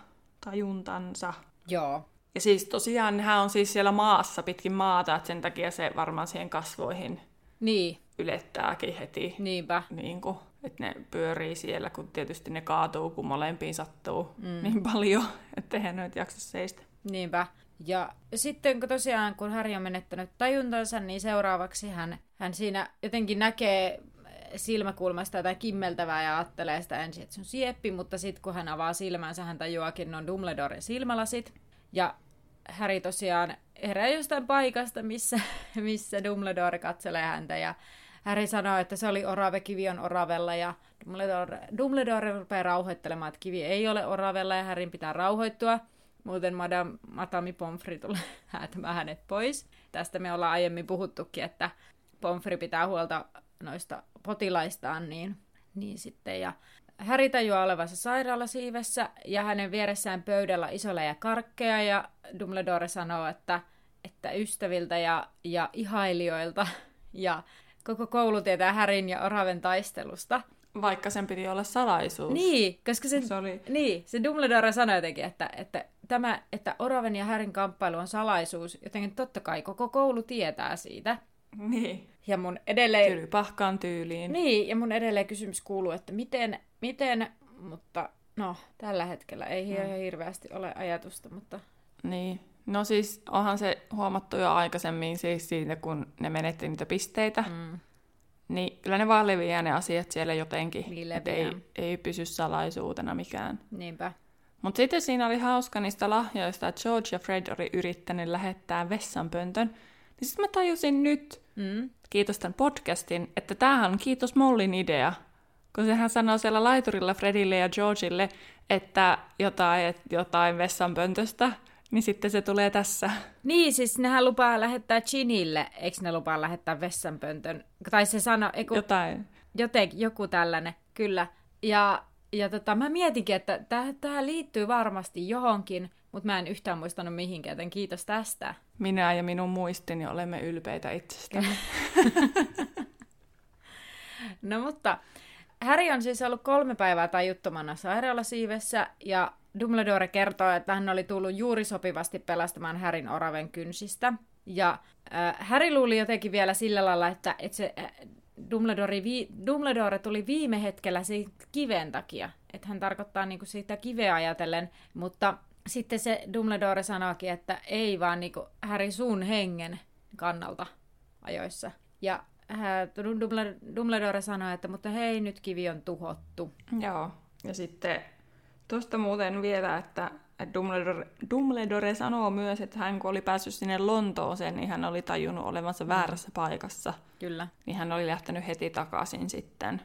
tajuntansa. Joo. Ja siis tosiaan hän on siis siellä maassa pitkin maata, että sen takia se varmaan siihen kasvoihin niin. ylettääkin heti. Niinpä. Niin kuin, että ne pyörii siellä, kun tietysti ne kaatuu, kun molempiin sattuu mm. niin paljon, että eihän nyt jaksa seistä. Niinpä. Ja sitten kun tosiaan, kun Harry on menettänyt tajuntansa, niin seuraavaksi hän, hän siinä jotenkin näkee silmäkulmasta jotain kimmeltävää ja ajattelee sitä ensin, että se on sieppi, mutta sitten kun hän avaa silmänsä, hän tajuakin, on Dumbledoren silmälasit. Ja Harry tosiaan herää jostain paikasta, missä, missä Dumbledore katselee häntä ja Harry sanoo, että se oli orave, kivi on oravella ja Dumbledore, Dumbledore rupeaa rauhoittelemaan, että kivi ei ole oravella ja Harryn pitää rauhoittua. Muuten Madame, Madame Pomfrey tulee häätämään hänet pois. Tästä me ollaan aiemmin puhuttukin, että Pomfrey pitää huolta noista potilaistaan, niin, niin sitten. Ja Häri tajuaa olevansa sairaalasiivessä ja hänen vieressään pöydällä isolla ja karkkeja ja Dumbledore sanoo, että, että ystäviltä ja, ja ihailijoilta ja koko koulu tietää Härin ja Oraven taistelusta. Vaikka sen piti olla salaisuus. Niin, koska se, se, oli... niin, se Dumbledore sanoi jotenkin, että, että, tämä, että Oraven ja Härin kamppailu on salaisuus, jotenkin totta kai koko koulu tietää siitä. Niin. Ja mun edelleen... Tylypahkaan tyyliin. Niin, ja mun edelleen kysymys kuuluu, että miten, miten mutta No, tällä hetkellä ei ihan hirveästi ole ajatusta, mutta... Niin. No siis onhan se huomattu jo aikaisemmin siis siitä, kun ne menetti niitä pisteitä. Mm. Niin kyllä ne vaan leviää ne asiat siellä jotenkin. Niin Et leviää. ei, ei pysy salaisuutena mikään. Niinpä. Mutta sitten siinä oli hauska niistä lahjoista, että George ja Fred oli yrittänyt lähettää vessanpöntön. Niin sitten mä tajusin nyt, Mm. Kiitos tämän podcastin, että tämähän on kiitos Mollin idea. Kun sehän sanoo siellä laiturilla Fredille ja Georgeille, että jotain, että jotain vessanpöntöstä, niin sitten se tulee tässä. Niin, siis nehän lupaa lähettää Chinille, eikö ne lupaa lähettää vessanpöntön? Tai se sano, eiku, Jotain. jotenkin, joku tällainen, kyllä. Ja, ja tota, mä mietinkin, että tämä liittyy varmasti johonkin, mutta mä en yhtään muistanut mihinkään, joten kiitos tästä. Minä ja minun muistini olemme ylpeitä itsestämme. No mutta Harry on siis ollut kolme päivää tajuttomana sairaalasiivessä ja Dumbledore kertoo, että hän oli tullut juuri sopivasti pelastamaan Härin oraven kynsistä. Ja äh, Harry luuli jotenkin vielä sillä lailla, että, että se äh, Dumbledore, vi, Dumbledore tuli viime hetkellä siitä kiven takia. Että hän tarkoittaa niinku siitä kiveä ajatellen, mutta sitten se Dumbledore sanoikin, että ei vaan niinku Harry sun hengen kannalta ajoissa. Ja äh, Dumbledore- sanoi, että mutta hei, nyt kivi on tuhottu. Joo. Ja sitten tuosta muuten vielä, että että Dumbledore, Dumbledore sanoo myös, että hän kun oli päässyt sinne Lontooseen, niin hän oli tajunnut olevansa väärässä paikassa. Kyllä. Niin hän oli lähtenyt heti takaisin sitten.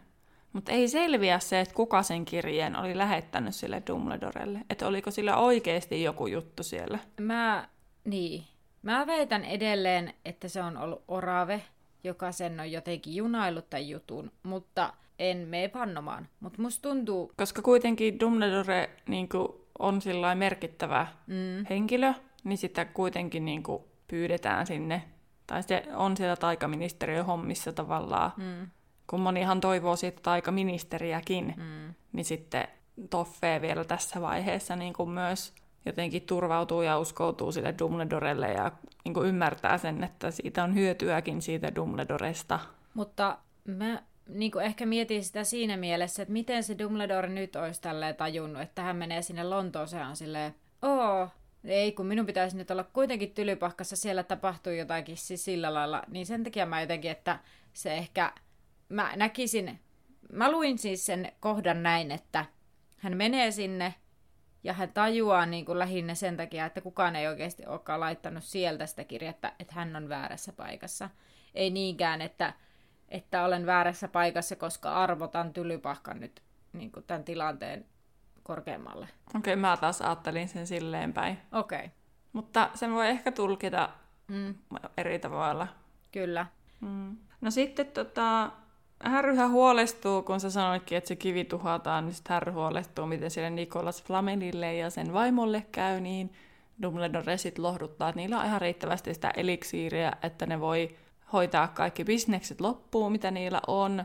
Mutta ei selviä se, että kuka sen kirjeen oli lähettänyt sille Dumbledorelle. Että oliko sillä oikeasti joku juttu siellä. Mä, niin. Mä väitän edelleen, että se on ollut orave, joka sen on jotenkin junaillut tämän jutun, mutta en mene vannomaan. Mutta musta tuntuu, Koska kuitenkin Dumbledore niin on sillä merkittävä mm, henkilö, niin sitä kuitenkin niin kuin pyydetään sinne. Tai se on siellä taikaministeriön hommissa tavallaan. mm, Kun monihan toivoo siitä taikaministeriäkin, mm, niin sitten Toffee vielä tässä vaiheessa niin kuin myös jotenkin turvautuu ja uskoutuu sille Dumbledorelle ja niin kuin ymmärtää sen, että siitä on hyötyäkin siitä Dumbledoresta. mutta mä niin ehkä mietin sitä siinä mielessä, että miten se Dumbledore nyt olisi tälleen tajunnut, että hän menee sinne Lontooseen on silleen, oo, ei kun minun pitäisi nyt olla kuitenkin tylypahkassa, siellä tapahtuu jotakin siis sillä lailla, niin sen takia mä jotenkin, että se ehkä, mä näkisin, mä luin siis sen kohdan näin, että hän menee sinne ja hän tajuaa niin kuin lähinnä sen takia, että kukaan ei oikeasti olekaan laittanut sieltä sitä kirjettä, että hän on väärässä paikassa. Ei niinkään, että, että olen väärässä paikassa, koska arvotan tylypahkan nyt niin kuin tämän tilanteen korkeammalle. Okei, mä taas ajattelin sen silleen päin. Okei, okay. Mutta sen voi ehkä tulkita mm, eri tavalla. kyllä. Mm. No sitten tota, Härryhän huolestuu, kun sä sanoitkin, että se kivi tuhataan, niin sitten Härry huolestuu, miten sille Nikolas Flamelille ja sen vaimolle käy, niin Dumbledore sitten lohduttaa, että niillä on ihan riittävästi sitä eliksiiriä, että ne voi hoitaa kaikki bisnekset loppuun, mitä niillä on.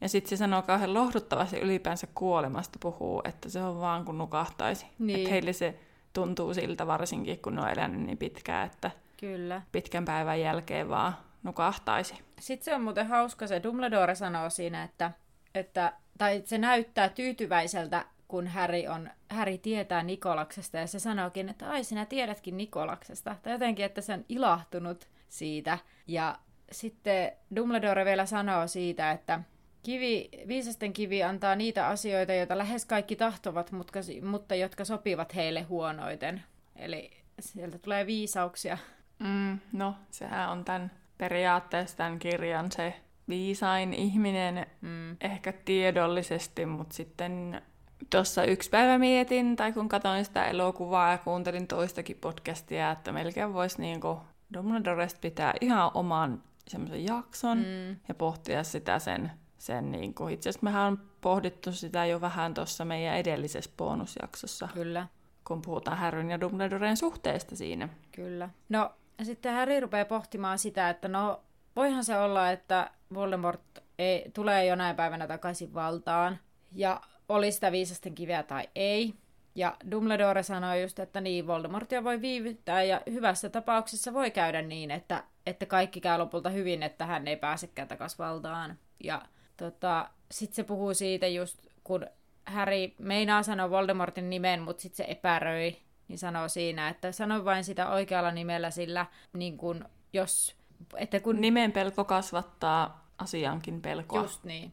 Ja sitten se sanoo kauhean lohduttavasti ylipäänsä kuolemasta puhuu, että se on vaan kun nukahtaisi. Niin. Että heille se tuntuu siltä varsinkin, kun ne on elänyt niin pitkään, että Kyllä. pitkän päivän jälkeen vaan nukahtaisi. Sitten se on muuten hauska, se Dumbledore sanoo siinä, että, että tai se näyttää tyytyväiseltä, kun Harry, on, Harry tietää Nikolaksesta, ja se sanookin, että ai sinä tiedätkin Nikolaksesta. Tai jotenkin, että se on ilahtunut siitä. Ja sitten Dumbledore vielä sanoo siitä, että kivi, viisasten kivi antaa niitä asioita, joita lähes kaikki tahtovat, mutta, mutta jotka sopivat heille huonoiten. Eli sieltä tulee viisauksia. Mm, no, sehän on tämän periaatteessa tämän kirjan se viisain ihminen, Mm. ehkä tiedollisesti, mutta sitten tuossa yksi päivä mietin, tai kun katsoin sitä elokuvaa ja kuuntelin toistakin podcastia, että melkein voisi niinku Dumbledoresta pitää ihan oman semmoisen jakson Mm. ja pohtia sitä sen, sen niinku. itse asiassa mehän on pohdittu sitä jo vähän tuossa meidän edellisessä bonusjaksossa, Kyllä. kun puhutaan Harryn ja Dumbledoren suhteesta siinä. Kyllä. No, sitten Harry rupeaa pohtimaan sitä, että no, voihan se olla, että Voldemort ei, tulee jonain päivänä takaisin valtaan, ja oli sitä viisasten kiveä tai ei. Ja Dumbledore sanoi just, että niin, Voldemortia voi viivyttää, ja hyvässä tapauksessa voi käydä niin, että, että kaikki käy lopulta hyvin, että hän ei pääsekään takaisin valtaan. Ja tota, sitten se puhuu siitä just, kun Harry meinaa sanoa Voldemortin nimen, mutta sitten se epäröi, niin sanoo siinä, että sano vain sitä oikealla nimellä, sillä niin kun, jos... Että kun... Nimen pelko kasvattaa asiankin pelkoa. Just niin.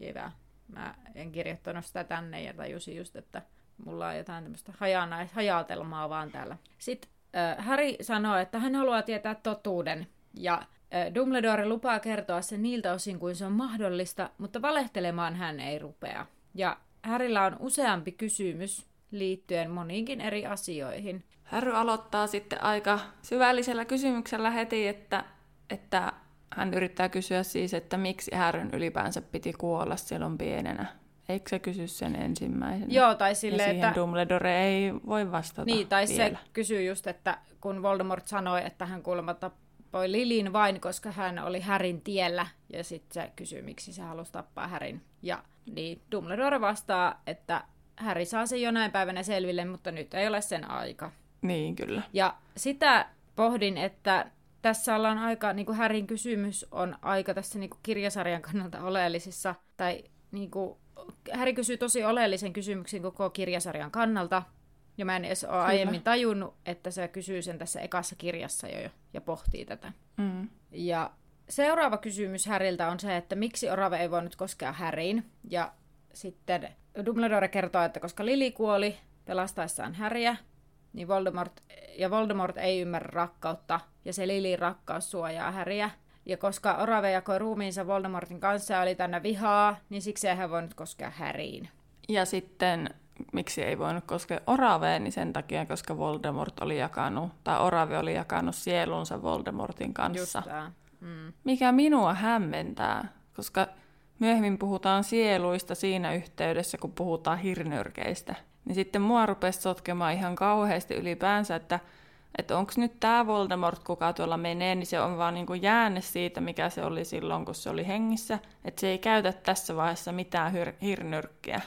Hyvä. Mä en kirjoittanut sitä tänne ja tajusin just, että mulla on jotain tämmöistä hajautelmaa vaan täällä. Sitten äh, Harry sanoo, että hän haluaa tietää totuuden. Ja äh, Dumbledore lupaa kertoa sen niiltä osin kuin se on mahdollista, mutta valehtelemaan hän ei rupea. Ja Harrylla on useampi kysymys liittyen moniinkin eri asioihin. Harry aloittaa sitten aika syvällisellä kysymyksellä heti, että, että hän yrittää kysyä siis, että miksi Härryn ylipäänsä piti kuolla silloin pienenä. Eikö se kysy sen ensimmäisenä? Joo, tai sille, ja siihen että... Dumbledore ei voi vastata Niin, tai vielä. se kysyy just, että kun Voldemort sanoi, että hän kuulemma tappoi Lilin vain, koska hän oli Härin tiellä, ja sitten se kysyy, miksi se halusi tappaa Härin. Ja niin Dumbledore vastaa, että Häri saa sen jonain päivänä selville, mutta nyt ei ole sen aika. Niin, kyllä. Ja sitä pohdin, että tässä ollaan aika, niin kuin Härin kysymys on aika tässä niin kuin kirjasarjan kannalta oleellisissa, tai niin kuin, Häri kysyy tosi oleellisen kysymyksen koko kirjasarjan kannalta, ja mä en edes ole aiemmin tajunnut, että se kysyy sen tässä ekassa kirjassa jo ja pohtii tätä. Mm. Ja seuraava kysymys Häriltä on se, että miksi Orave ei voinut koskea Häriin. Ja sitten Dumbledore kertoo, että koska Lili kuoli pelastaessaan Häriä, niin Voldemort, ja Voldemort ei ymmärrä rakkautta, ja se Lilin rakkaus suojaa Häriä. Ja koska Orave jakoi ruumiinsa Voldemortin kanssa ja oli tänne vihaa, niin siksi ei hän voinut koskea Häriin. Ja sitten miksi ei voinut koskea Oraveen, niin sen takia, koska Voldemort oli jakanut, tai Orave oli jakanut sielunsa Voldemortin kanssa. Just. Mm. Mikä minua hämmentää, koska myöhemmin puhutaan sieluista siinä yhteydessä, kun puhutaan hirnyrkeistä. Niin sitten mua rupesi sotkemaan ihan kauheasti ylipäänsä, että, että onko nyt tämä Voldemort, kuka tuolla menee, niin se on vaan niin kuin jäänne siitä, mikä se oli silloin, kun se oli hengissä. Että se ei käytä tässä vaiheessa mitään hir- hirnyrkkiä.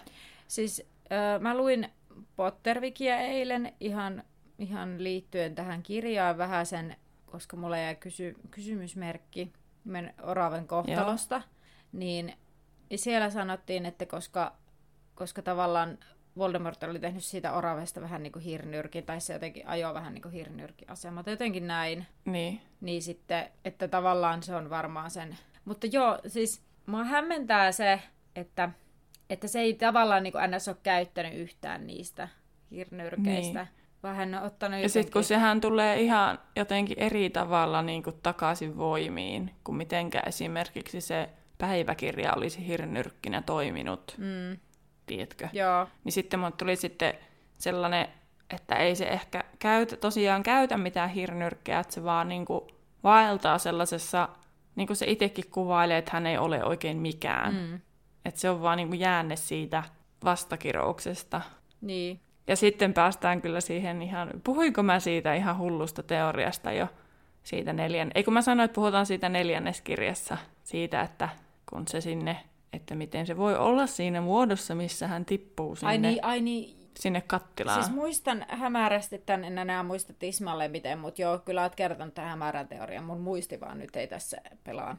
Siis äh, mä luin Pottervikia eilen ihan, ihan liittyen tähän kirjaan vähän sen, koska mulla jäi kysy, kysymysmerkki Oraven kohtalosta, Joo. niin siellä sanottiin, että koska, koska tavallaan Voldemort oli tehnyt siitä Oravesta vähän niin kuin hirnyrkin, tai se jotenkin ajoi vähän niin kuin hirnyrkiasemat, jotenkin näin. Niin. Niin sitten, että tavallaan se on varmaan sen. Mutta joo, siis mua hämmentää se, että että se ei tavallaan niin kuin NS ole käyttänyt yhtään niistä hirnyrkeistä. Niin. Vaan hän on ottanut Ja sitten kun sehän tulee ihan jotenkin eri tavalla niin kuin takaisin voimiin, kuin mitenkä esimerkiksi se päiväkirja olisi hirnyrkkinä toiminut. Mm. Tiedätkö? Joo. Niin sitten mun tuli sitten sellainen, että ei se ehkä käytä, tosiaan käytä mitään hirnyrkkeä, että se vaan niin kuin vaeltaa sellaisessa, niin kuin se itsekin kuvailee, että hän ei ole oikein mikään. Mm. Että se on vaan niin kuin jäänne siitä vastakirouksesta. Niin. Ja sitten päästään kyllä siihen ihan, puhuinko mä siitä ihan hullusta teoriasta jo siitä neljän, ei kun mä sanoin, että puhutaan siitä neljänneskirjassa, siitä, että kun se sinne, että miten se voi olla siinä muodossa, missä hän tippuu sinne, Ai niin, ai niin. sinne kattilaan. Siis muistan hämärästi tämän, en enää muista tismalleen miten, mutta joo, kyllä olet kertonut tämän hämärän teorian. Mun muisti vaan nyt ei tässä pelaa.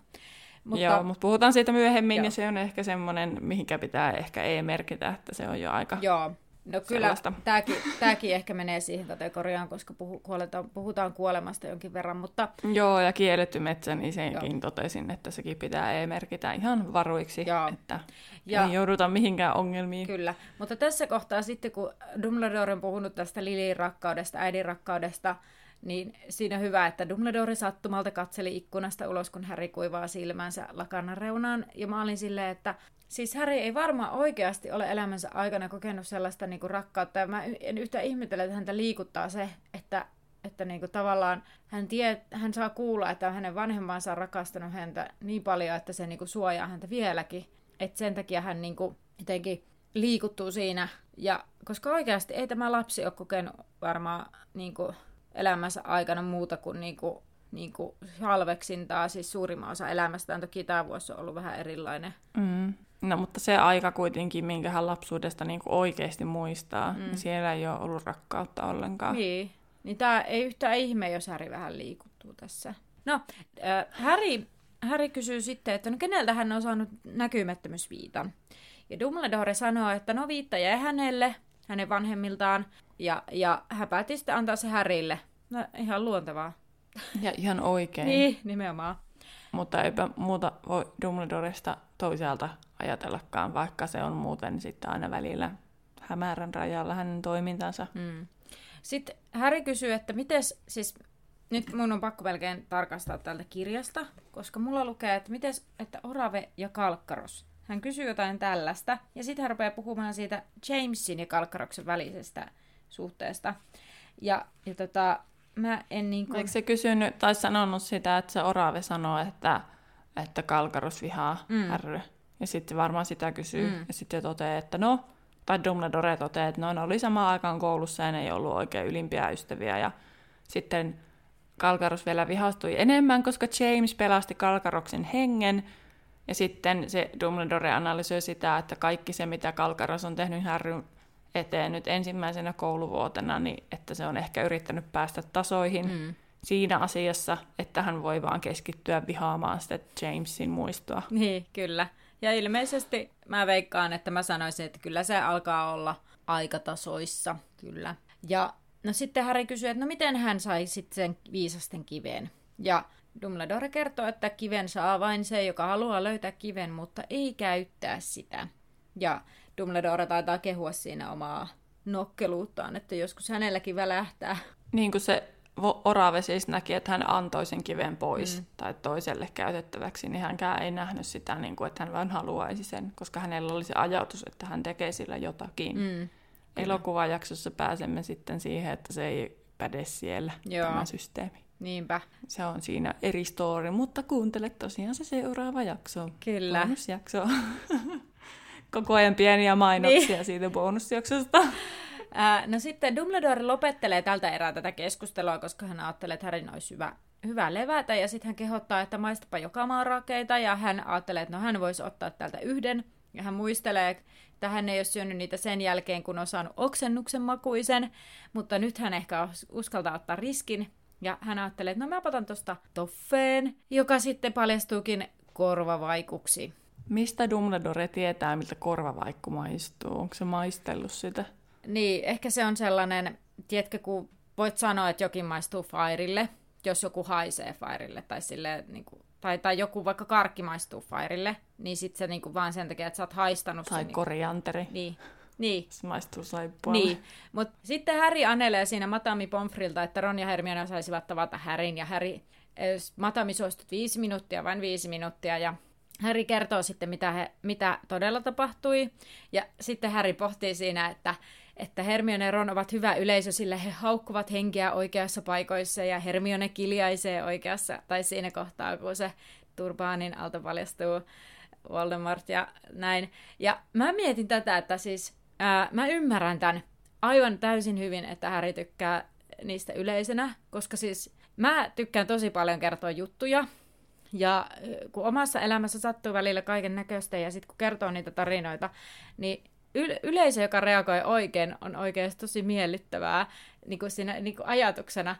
Mutta, Joo, mutta puhutaan siitä myöhemmin, joo. ja se on ehkä semmoinen, mihinkä pitää ehkä e-merkitä, että se on jo aika Joo, no kyllä tämäkin, tämäkin ehkä menee siihen kategoriaan, koska puhu, kuoletaan, puhutaan kuolemasta jonkin verran, mutta... Joo, ja kielletty metsä, niin senkin joo. totesin, että sekin pitää e-merkitä ihan varuiksi, joo. että ja, ei jouduta mihinkään ongelmiin. Kyllä, mutta tässä kohtaa sitten, kun Dumbledore on puhunut tästä Lilin rakkaudesta, äidin rakkaudesta, niin siinä hyvä, että Dumbledore sattumalta katseli ikkunasta ulos, kun Harry kuivaa silmänsä lakanan reunaan. Ja mä olin silleen, että siis Harry ei varmaan oikeasti ole elämänsä aikana kokenut sellaista niin kuin rakkautta. Ja mä en yhtään ihmetellä, että häntä liikuttaa se, että, että niin kuin tavallaan hän, tie, hän saa kuulla, että hänen vanhempansa on rakastanut häntä niin paljon, että se niin kuin suojaa häntä vieläkin. Että sen takia hän niin kuin jotenkin liikuttuu siinä. Ja koska oikeasti ei tämä lapsi ole kokenut varmaan niin kuin elämänsä aikana muuta kuin, niin kuin, niin kuin halveksintaa, siis suurimman osa elämästään. Toki tämä vuosi on ollut vähän erilainen. Mm. No mutta se aika kuitenkin, minkä hän lapsuudesta niin kuin oikeasti muistaa, mm. niin siellä ei ole ollut rakkautta ollenkaan. Niin, niin tämä ei yhtään ihme, jos Häri vähän liikuttuu tässä. No, äh, Häri, Häri kysyy sitten, että no keneltä hän on saanut näkymättömyysviitan. Ja Dumbledore sanoo, että no viitta jäi hänelle, hänen vanhemmiltaan, ja, ja hän päätti sitten antaa se Härille. No ihan luontevaa. Ja ihan oikein. Niin, nimenomaan. Mutta eipä muuta voi Dumbledoresta toisaalta ajatellakaan, vaikka se on muuten sitten aina välillä hämärän rajalla hänen toimintansa. Mm. Sitten Häri kysyy, että miten siis nyt mun on pakko melkein tarkastaa tältä kirjasta, koska mulla lukee, että miten että Orave ja Kalkkaros. Hän kysyy jotain tällaista, ja sitten hän rupeaa puhumaan siitä Jamesin ja Kalkkaroksen välisestä suhteesta. Ja, ja tota, mä en niin kuin... Eikö se kysynyt tai sanonut sitä, että se Orave sanoo, että, että Kalkaros vihaa mm. härry? Ja sitten varmaan sitä kysyy, mm. ja sitten toteaa, että no, tai Dumbledore toteaa, että no, ne oli samaan aikaan koulussa ja ne ei ollut oikein ylimpiä ystäviä. Ja sitten Kalkaros vielä vihastui enemmän, koska James pelasti Kalkaroksen hengen. Ja sitten se Dumbledore analysoi sitä, että kaikki se, mitä Kalkaros on tehnyt Harryn eteen nyt ensimmäisenä kouluvuotena, niin että se on ehkä yrittänyt päästä tasoihin mm. siinä asiassa, että hän voi vaan keskittyä vihaamaan sitä Jamesin muistoa. Niin, kyllä. Ja ilmeisesti mä veikkaan, että mä sanoisin, että kyllä se alkaa olla aikatasoissa, kyllä. Ja no sitten Harry kysyy, että no miten hän sai sitten sen viisasten kiven. Ja Dumbledore kertoo, että kiven saa vain se, joka haluaa löytää kiven, mutta ei käyttää sitä. Ja Dumbledore taitaa kehua siinä omaa nokkeluuttaan, että joskus hänelläkin välähtää. Niin kuin se Orave siis näki, että hän antoi sen kiven pois mm. tai toiselle käytettäväksi, niin hänkään ei nähnyt sitä, niin kuin, että hän vain haluaisi sen, koska hänellä oli se ajatus, että hän tekee sillä jotakin. Mm. Elokuvajaksossa pääsemme sitten siihen, että se ei päde siellä, Joo. tämä systeemi. Niinpä. Se on siinä eri story, mutta kuuntele tosiaan se seuraava jakso. Kyllä. Bonusjakso. Koko ajan pieniä mainoksia niin. siitä bonusjaksosta. No sitten Dumbledore lopettelee tältä erää tätä keskustelua, koska hän ajattelee, että Harryn olisi hyvä, hyvä levätä, ja sitten hän kehottaa, että maistapa joka maan rakeita, ja hän ajattelee, että no hän voisi ottaa tältä yhden, ja hän muistelee, että hän ei ole syönyt niitä sen jälkeen, kun on saanut oksennuksen makuisen, mutta nyt hän ehkä uskaltaa ottaa riskin, ja hän ajattelee, että no mä otan tuosta toffeen, joka sitten paljastuukin korvavaikuksi. Mistä Dumbledore tietää, miltä korvavaikku maistuu? Onko se maistellut sitä? Niin, ehkä se on sellainen, tiedätkö, kun voit sanoa, että jokin maistuu Fairille, jos joku haisee Fairille, tai, sille, niin kuin, tai, tai joku vaikka karkki maistuu Fairille, niin sitten se niin kuin, vaan sen takia, että sä oot haistanut tai sen. Tai korianteri. Niin. Niin. Se maistuu saippualle. Niin, mutta sitten Häri anelee siinä Matami Pomfrilta, että Ron ja Hermione saisivat tavata Härin, ja Häri, eh, Matami suostut viisi minuuttia, vain viisi minuuttia, ja Häri kertoo sitten, mitä, he, mitä todella tapahtui, ja sitten Häri pohtii siinä, että että Hermione ja Ron ovat hyvä yleisö, sillä he haukkuvat henkeä oikeassa paikoissa ja Hermione kiljaisee oikeassa, tai siinä kohtaa, kun se turbaanin alta paljastuu Voldemort ja näin. Ja mä mietin tätä, että siis ää, mä ymmärrän tämän aivan täysin hyvin, että Harry tykkää niistä yleisenä, koska siis mä tykkään tosi paljon kertoa juttuja, ja kun omassa elämässä sattuu välillä kaiken näköistä ja sitten kun kertoo niitä tarinoita, niin yleisö, joka reagoi oikein, on oikeasti tosi miellyttävää niin kuin siinä niin kuin ajatuksena.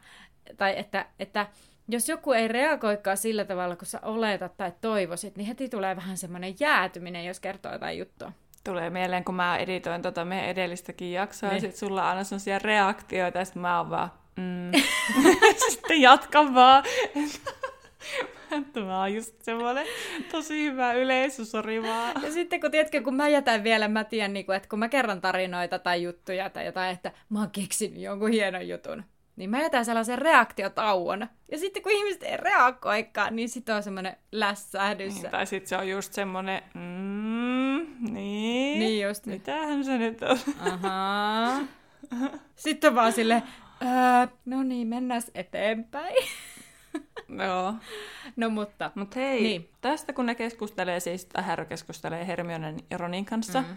Tai että, että jos joku ei reagoikaan sillä tavalla, kun sä oletat tai toivoisit, niin heti tulee vähän semmoinen jäätyminen, jos kertoo jotain juttua. Tulee mieleen, kun mä editoin tota meidän edellistäkin jaksoa, niin. ja sit sulla on aina sellaisia reaktioita, ja sit mä oon vaan, mm. sitten jatkan vaan. Tämä on just semmoinen tosi hyvä yleisö, sori vaan. Ja sitten kun tiedätkö, kun mä jätän vielä, mä tiedän, niin kuin, että kun mä kerron tarinoita tai juttuja tai jotain, että mä oon keksinyt jonkun hienon jutun, niin mä jätän sellaisen reaktiotauon. Ja sitten kun ihmiset ei reagoikaan, niin sitten on semmoinen lässähdys. Niin, tai sitten se on just semmoinen, mm, niin, niin just. mitähän se nyt on? Ahaa. Sitten on vaan sille, öö, no niin, mennään eteenpäin. Joo. No mutta. Mut hei, niin. tästä kun ne keskustelee, siis Harry keskustelee Hermionen ja Ronin kanssa, mm.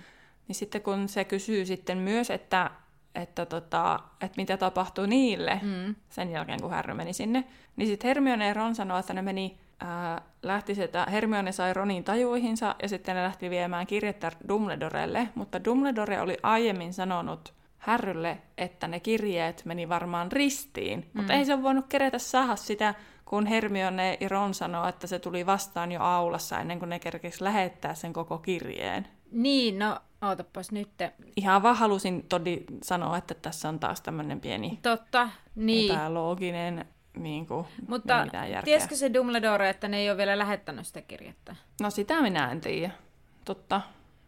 niin sitten kun se kysyy sitten myös, että, että, tota, että mitä tapahtui niille mm. sen jälkeen, kun Harry meni sinne, niin sitten Hermione ja Ron sanoo, että ne meni ää, lähti sitä, Hermione sai Ronin tajuihinsa ja sitten ne lähti viemään kirjettä Dumbledorelle, mutta Dumbledore oli aiemmin sanonut Härrylle, että ne kirjeet meni varmaan ristiin, mm. mutta ei se ole voinut kerätä saada sitä kun Hermione ja Ron sanoo, että se tuli vastaan jo aulassa ennen kuin ne kerkesi lähettää sen koko kirjeen. Niin, no ootapas nyt. Ihan vaan halusin todi sanoa, että tässä on taas tämmöinen pieni Totta, niin. epälooginen, niin kuin, Mutta tiesikö se Dumbledore, että ne ei ole vielä lähettänyt sitä kirjettä? No sitä minä en tiedä. Totta,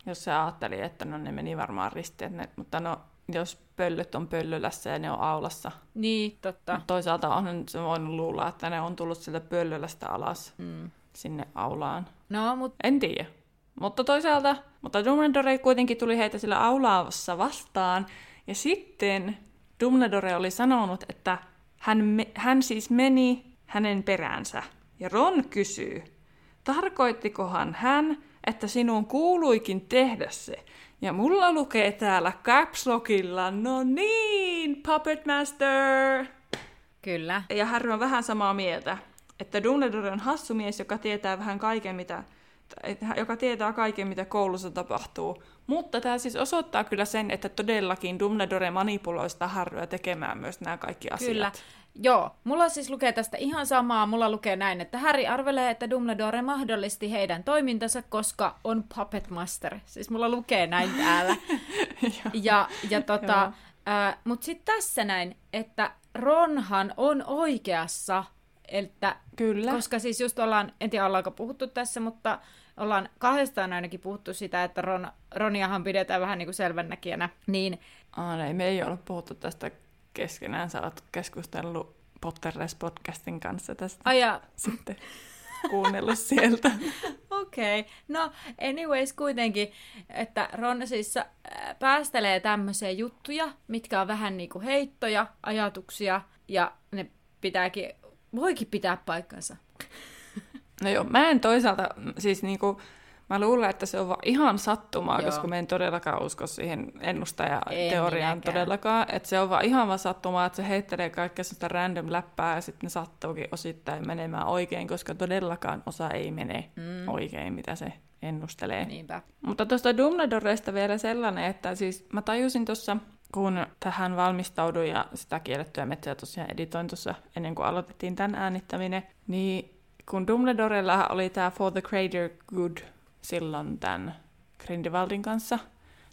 jos se ajatteli, että no ne meni varmaan ristiin, ne, mutta no jos pöllöt on pöllölässä ja ne on aulassa. Niin, totta. Mut toisaalta on se voinut luulla, että ne on tullut sieltä pöllölästä alas Mm. sinne aulaan. No, mutta En tiedä. Mutta toisaalta, mutta Dumbledore kuitenkin tuli heitä sillä aulaavassa vastaan. Ja sitten Dumbledore oli sanonut, että hän, me, hän siis meni hänen peräänsä. Ja Ron kysyy, tarkoittikohan hän, että sinun kuuluikin tehdä se? Ja mulla lukee täällä caps lockilla, no niin, Puppet Master! kyllä. Ja Harry on vähän samaa mieltä, että Dumbledore on hassu mies, joka tietää vähän kaiken, mitä, joka tietää kaiken, mitä koulussa tapahtuu. Mutta tämä siis osoittaa kyllä sen, että todellakin Dumbledore manipuloi sitä Harryä tekemään myös nämä kaikki asiat. Kyllä. Joo, mulla siis lukee tästä ihan samaa. Mulla lukee näin, että Harry arvelee, että Dumbledore mahdollisti heidän toimintansa, koska on Puppet Master. Siis mulla lukee näin täällä. ja, ja tota, ää, mut sitten tässä näin, että Ronhan on oikeassa, että Kyllä. koska siis just ollaan, en tiedä ollaanko puhuttu tässä, mutta ollaan kahdestaan ainakin puhuttu sitä, että Ron, Roniahan pidetään vähän niin kuin selvännäkijänä, niin Aa, ei, me ei ole puhuttu tästä keskenään. Sä oot keskustellut Potterless podcastin kanssa tästä aja, sitten kuunnellut sieltä. Okei, okay. no anyways kuitenkin, että Ron siis äh, päästelee tämmöisiä juttuja, mitkä on vähän niinku heittoja, ajatuksia, ja ne pitääkin, voikin pitää paikkansa. No joo, mä en toisaalta, siis niinku, mä luulen, että se on vaan ihan sattumaa, Joo. koska mä en todellakaan usko siihen En ennustajateoriaan todellakaan. Että se on vaan ihan vaan sattumaa, että se heittelee kaikkea sellaista random läppää ja sitten ne sattuukin osittain menemään oikein, koska todellakaan osa ei mene mm. oikein, mitä se ennustelee. Niinpä. Mutta tuosta Dumbledoresta vielä sellainen, että siis mä tajusin tuossa, kun tähän valmistauduin ja sitä kiellettyä metsää tosiaan editoin tuossa ennen kuin aloitettiin tämän äänittäminen, niin kun Dumbledorella oli tämä For the Greater Good silloin tämän Grindelwaldin kanssa,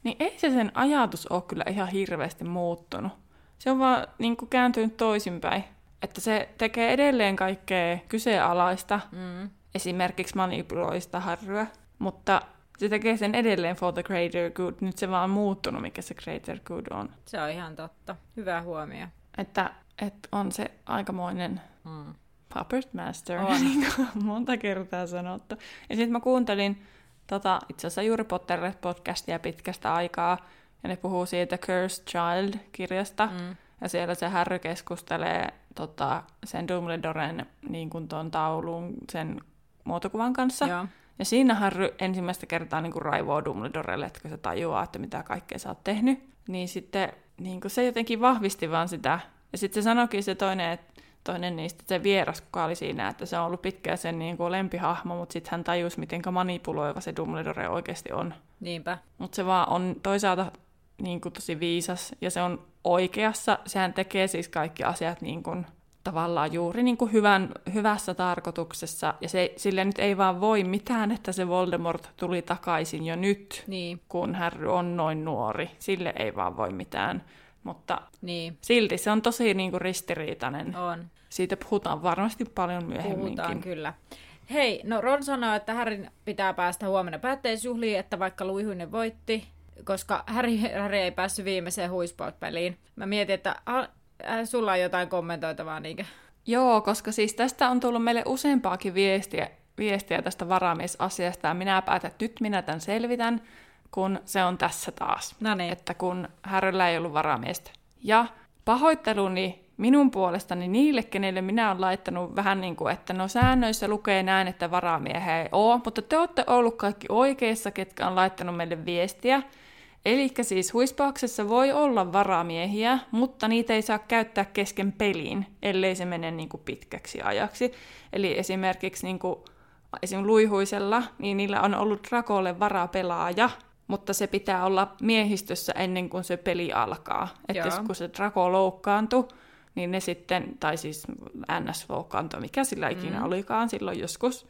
niin ei se sen ajatus ole kyllä ihan hirveästi muuttunut. Se on vaan niin kuin kääntynyt toisinpäin. Että se tekee edelleen kaikkea kyseenalaista, Mm. esimerkiksi manipuloista harryä, mutta se tekee sen edelleen for the greater good. Nyt se vaan on muuttunut, mikä se greater good on. Se on ihan totta. Hyvä huomio. Että, että on se aikamoinen Mm. puppet master, On. niin kuin monta kertaa sanottu. Ja sitten mä kuuntelin tota, itse asiassa juuri Potterless-podcastia pitkästä aikaa, ja ne puhuu siitä Cursed Child-kirjasta, Mm. ja siellä se Harry keskustelee tota, sen Dumbledoren niin kuin ton taulun sen muotokuvan kanssa. Joo. Ja siinä Harry ensimmäistä kertaa niin kuin raivoo Dumbledorelle, että kun se tajuaa, että mitä kaikkea sä oot tehnyt. Niin sitten niin kuin se jotenkin vahvisti vaan sitä. Ja sitten se sanoikin se toinen, että toinen niistä, se vieras, kuka oli siinä, että se on ollut pitkään sen niin kuin lempihahmo, mutta sitten hän tajusi, miten manipuloiva se Dumbledore oikeasti on. Niinpä. Mutta se vaan on toisaalta niin kuin tosi viisas ja se on oikeassa. Sehän tekee siis kaikki asiat niin kuin, tavallaan juuri niin kuin hyvän, hyvässä tarkoituksessa. Ja se, sille nyt ei vaan voi mitään, että se Voldemort tuli takaisin jo nyt, Niin, kun Harry on noin nuori. Sille ei vaan voi mitään. Mutta niin, silti se on tosi niin kuin ristiriitainen. on. Siitä puhutaan varmasti paljon myöhemminkin. Puhutaan kyllä. Hei, no Ron sanoi, että Harryn pitää päästä huomenna päätteisjuhliin, että vaikka Luihuinen voitti, koska Harry, Harry ei päässyt viimeiseen huispaut-peliin. Mä mietin, että a, äh, sulla on jotain kommentoitavaa, niinkö? Joo, koska siis tästä on tullut meille useampaakin viestiä, viestiä tästä varamiesasiasta, ja minä päätän, että nyt minä tämän selvitän, kun se on tässä taas. No niin. Että kun Härryllä ei ollut varamiestä. Ja pahoitteluni minun puolestani niille, kenelle minä olen laittanut vähän niin kuin, että no säännöissä lukee näin, että varamiehiä ei ole, mutta te olette ollut kaikki oikeissa, ketkä on laittanut meille viestiä. Eli siis huispauksessa voi olla varamiehiä, mutta niitä ei saa käyttää kesken peliin, ellei se mene niin kuin pitkäksi ajaksi. Eli esimerkiksi niin kuin, esim. luihuisella, niin niillä on ollut Drakolle varapelaaja, mutta se pitää olla miehistössä ennen kuin se peli alkaa. Että kun se Drako loukkaantui, niin ne sitten, tai siis NS loukkaantui, mikä sillä ikinä mm. olikaan silloin joskus,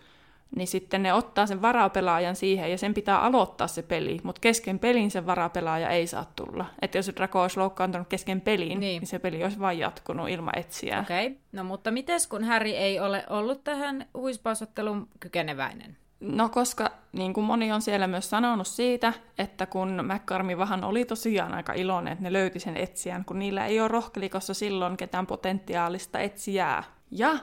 niin sitten ne ottaa sen varapelaajan siihen ja sen pitää aloittaa se peli, mutta kesken pelin sen varapelaaja ei saa tulla. Että jos Draco olisi loukkaantunut kesken peliin, niin, niin se peli olisi vain jatkunut ilman etsiä. Okei, okay. no mutta mites kun Harry ei ole ollut tähän huispausotteluun kykeneväinen? No koska niin kuin moni on siellä myös sanonut siitä, että kun McCarmi oli tosiaan aika iloinen, että ne löyti sen etsijän, kun niillä ei ole rohkelikossa silloin ketään potentiaalista etsijää. Ja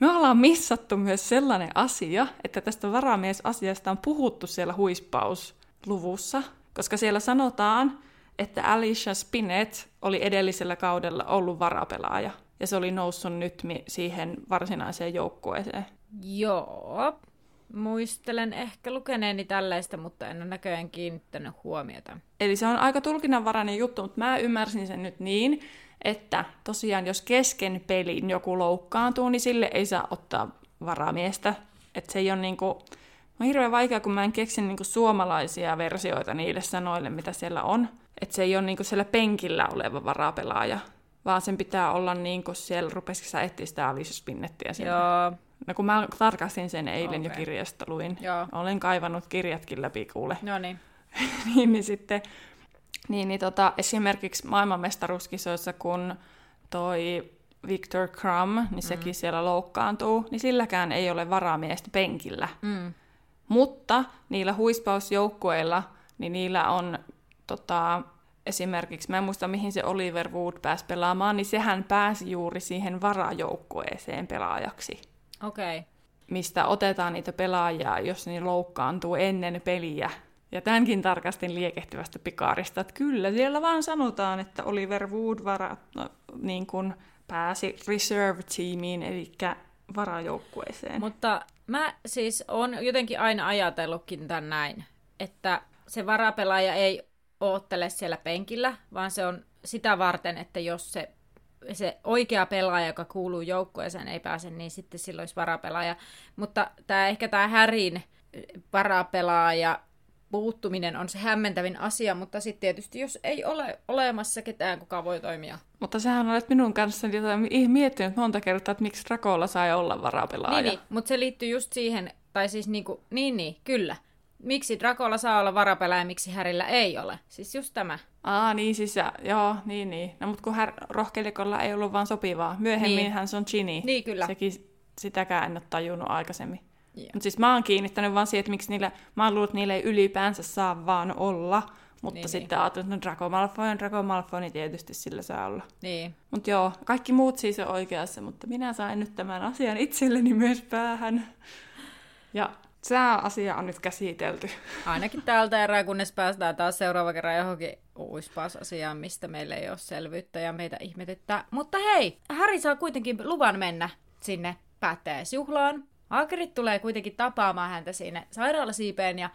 me ollaan missattu myös sellainen asia, että tästä varamiesasiasta on puhuttu siellä huispausluvussa, koska siellä sanotaan, että Alicia Spinett oli edellisellä kaudella ollut varapelaaja, ja se oli noussut nyt siihen varsinaiseen joukkueeseen. Joo, muistelen ehkä lukeneeni tällaista, mutta en ole näköjään kiinnittänyt huomiota. Eli se on aika tulkinnanvarainen juttu, mutta mä ymmärsin sen nyt niin, että tosiaan jos kesken pelin joku loukkaantuu, niin sille ei saa ottaa varamiestä. Että se ei ole niinku, on hirveän vaikea, kun mä en keksi niinku suomalaisia versioita niille sanoille, mitä siellä on. Että se ei ole niinku siellä penkillä oleva varapelaaja, vaan sen pitää olla niinku siellä, rupesiko sä etsiä sitä? Joo. No kun mä tarkastin sen eilen okay. jo kirjasta luin. Joo. Olen kaivannut kirjatkin läpi kuule. No niin. niin, niin sitten niin, niin tota, esimerkiksi maailmanmestaruuskisoissa, kun toi Victor Crumb, niin mm. sekin siellä loukkaantuu, niin silläkään ei ole varamiestä penkillä. Mm. Mutta niillä huispausjoukkueilla, niin niillä on tota, esimerkiksi, mä en muista mihin se Oliver Wood pääsi pelaamaan, niin sehän pääsi juuri siihen varajoukkueeseen pelaajaksi. Okay. Mistä otetaan niitä pelaajia, jos ne loukkaantuu ennen peliä ja tämänkin tarkastin liekehtivästä pikaarista, että kyllä siellä vaan sanotaan, että Oliver Wood vara, no, niin kuin pääsi reserve-tiimiin, eli varajoukkueeseen. Mutta mä siis on jotenkin aina ajatellutkin tämän näin, että se varapelaaja ei oottele siellä penkillä, vaan se on sitä varten, että jos se, se oikea pelaaja, joka kuuluu joukkueeseen, ei pääse, niin sitten silloin olisi varapelaaja. Mutta tämä, ehkä tämä Härin varapelaaja puuttuminen on se hämmentävin asia, mutta sitten tietysti jos ei ole olemassa ketään, kuka voi toimia. Mutta sähän olet minun kanssa miettinyt monta kertaa, että miksi Drakolla sai olla varapelaaja. Niin, niin mutta se liittyy just siihen, tai siis niinku, niin niin, kyllä. Miksi Drakolla saa olla varapelaaja, miksi Härillä ei ole? Siis just tämä. Aa, niin siis ja, joo, niin niin. No mutta kun här, rohkelikolla ei ollut vaan sopivaa. Myöhemmin niin. hän on Ginny. Niin, kyllä. Sekin, sitäkään en ole tajunnut aikaisemmin. Mutta siis mä oon kiinnittänyt vaan siihen, että miksi niillä, mä oon luullut, että niillä ei ylipäänsä saa vaan olla. Mutta niin, sitten niin. ajattelin, että no Draco Malfoy on Draco Malfoy, niin tietysti sillä saa olla. Niin. Mutta joo, kaikki muut siis on oikeassa, mutta minä sain nyt tämän asian itselleni myös päähän. Ja tämä asia on nyt käsitelty. Ainakin täältä erää, kunnes päästään taas seuraava kerran johonkin uispausasiaan, mistä meillä ei ole selvyyttä ja meitä ihmetyttää. Mutta hei, Harry saa kuitenkin luvan mennä sinne päättäjäisjuhlaan. Hagrid tulee kuitenkin tapaamaan häntä siinä sairaalasiipeen ja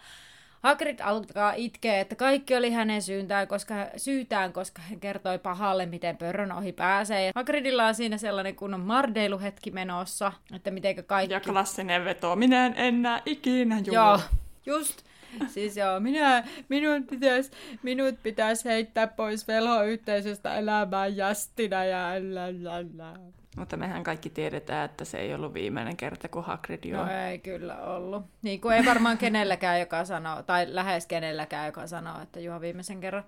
Hagrid alkaa itkeä, että kaikki oli hänen syyntään, koska, syytään, koska hän kertoi pahalle, miten pörrön ohi pääsee. Ja Hagridilla on siinä sellainen kunnon mardeiluhetki menossa, että mitenkä kaikki... Ja klassinen veto, minä en enää ikinä juo. Joo, just. Siis joo, minä, minun pitäisi, minut pitäisi heittää pois velhoyhteisöstä elämään jästinä ja lalala. Mutta mehän kaikki tiedetään, että se ei ollut viimeinen kerta, kun Hagrid juo. No ei kyllä ollut. Niin kuin ei varmaan kenelläkään, joka sanoo, tai lähes kenelläkään, joka sanoo, että juo viimeisen kerran.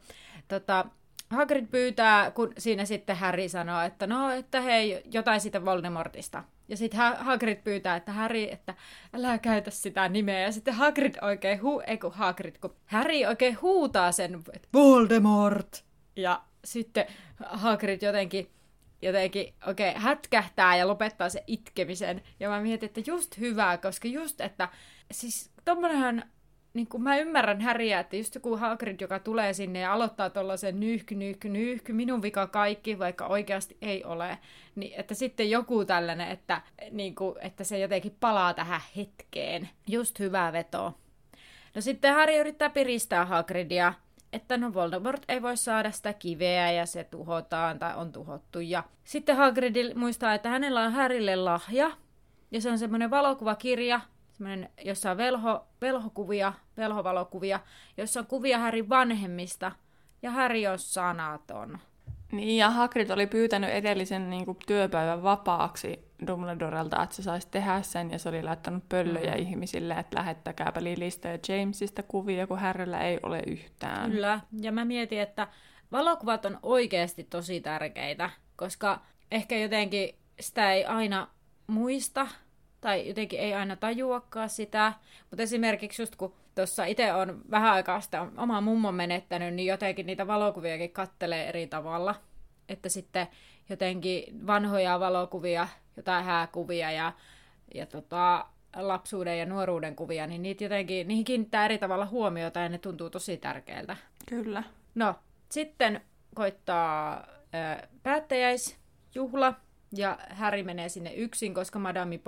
Tota, Hagrid pyytää, kun siinä sitten Harry sanoo, että no, että hei, jotain siitä Voldemortista. Ja sitten Hagrid pyytää, että Harry, että älä käytä sitä nimeä. Ja sitten Hagrid oikein, hu, ei kun Hagrid, kun Harry oikein huutaa sen, että Voldemort! Ja sitten Hagrid jotenkin jotenkin oikein okay, hätkähtää ja lopettaa se itkemisen. Ja mä mietin, että just hyvää, koska just, että siis tommonenhan, niin kuin mä ymmärrän Häriä, että just joku Hagrid, joka tulee sinne ja aloittaa tuollaisen nyyhky, nyyhky, nyyhky, minun vika kaikki, vaikka oikeasti ei ole, niin että sitten joku tällainen, että, niin kuin, että se jotenkin palaa tähän hetkeen. Just hyvää vetoa. No sitten Harry yrittää piristää Hagridia, että no Voldemort ei voi saada sitä kiveä ja se tuhotaan tai on tuhottu. Ja sitten Hagrid muistaa, että hänellä on Härille lahja ja se on semmoinen valokuvakirja, semmoinen, jossa on velho, velhokuvia, velhovalokuvia, jossa on kuvia Härin vanhemmista ja Häri on sanaton. Niin, ja Hagrid oli pyytänyt edellisen niin kuin, työpäivän vapaaksi Dumbledorelta, että se saisi tehdä sen, ja se oli laittanut pöllöjä mm. ihmisille, että lähettäkääpä Lilistä ja Jamesista kuvia, kun Harryllä ei ole yhtään. Kyllä, ja mä mietin, että valokuvat on oikeasti tosi tärkeitä, koska ehkä jotenkin sitä ei aina muista, tai jotenkin ei aina tajuakaan sitä, mutta esimerkiksi just kun tuossa itse on vähän aikaa sitä omaa mummon menettänyt, niin jotenkin niitä valokuviakin kattelee eri tavalla. Että sitten jotenkin vanhoja valokuvia, jotain hääkuvia ja, ja tota, lapsuuden ja nuoruuden kuvia, niin niitä jotenkin, niihin kiinnittää eri tavalla huomiota ja ne tuntuu tosi tärkeiltä. Kyllä. No, sitten koittaa ö, päättäjäisjuhla, ja Harry menee sinne yksin, koska Madame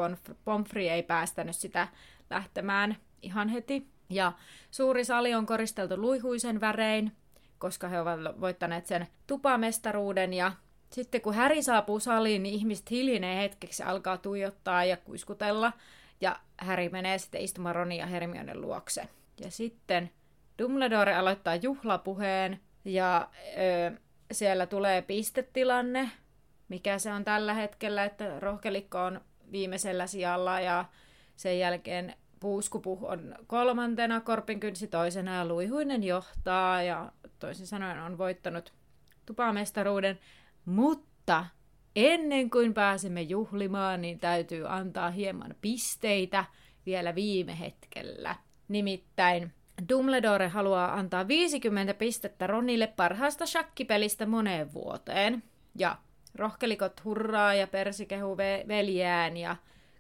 Pomfrey ei päästänyt sitä lähtemään ihan heti. Ja suuri sali on koristeltu luihuisen värein, koska he ovat voittaneet sen tupamestaruuden. Ja sitten kun Häri saapuu saliin, niin ihmiset hiljenee hetkeksi, alkaa tuijottaa ja kuiskutella. Ja Häri menee sitten istumaan Ronin ja Hermionen luokse. Ja sitten Dumbledore aloittaa juhlapuheen ja ö, siellä tulee pistetilanne, mikä se on tällä hetkellä, että rohkelikko on viimeisellä sijalla ja sen jälkeen Puuskupuh on kolmantena, Korpinkynsi toisena ja Luihuinen johtaa ja toisin sanoen on voittanut tupamestaruuden. Mutta ennen kuin pääsemme juhlimaan, niin täytyy antaa hieman pisteitä vielä viime hetkellä. Nimittäin Dumbledore haluaa antaa 50 pistettä Ronille parhaasta shakkipelistä moneen vuoteen. Ja rohkelikot hurraa ja Persi kehuu ve- veljään ja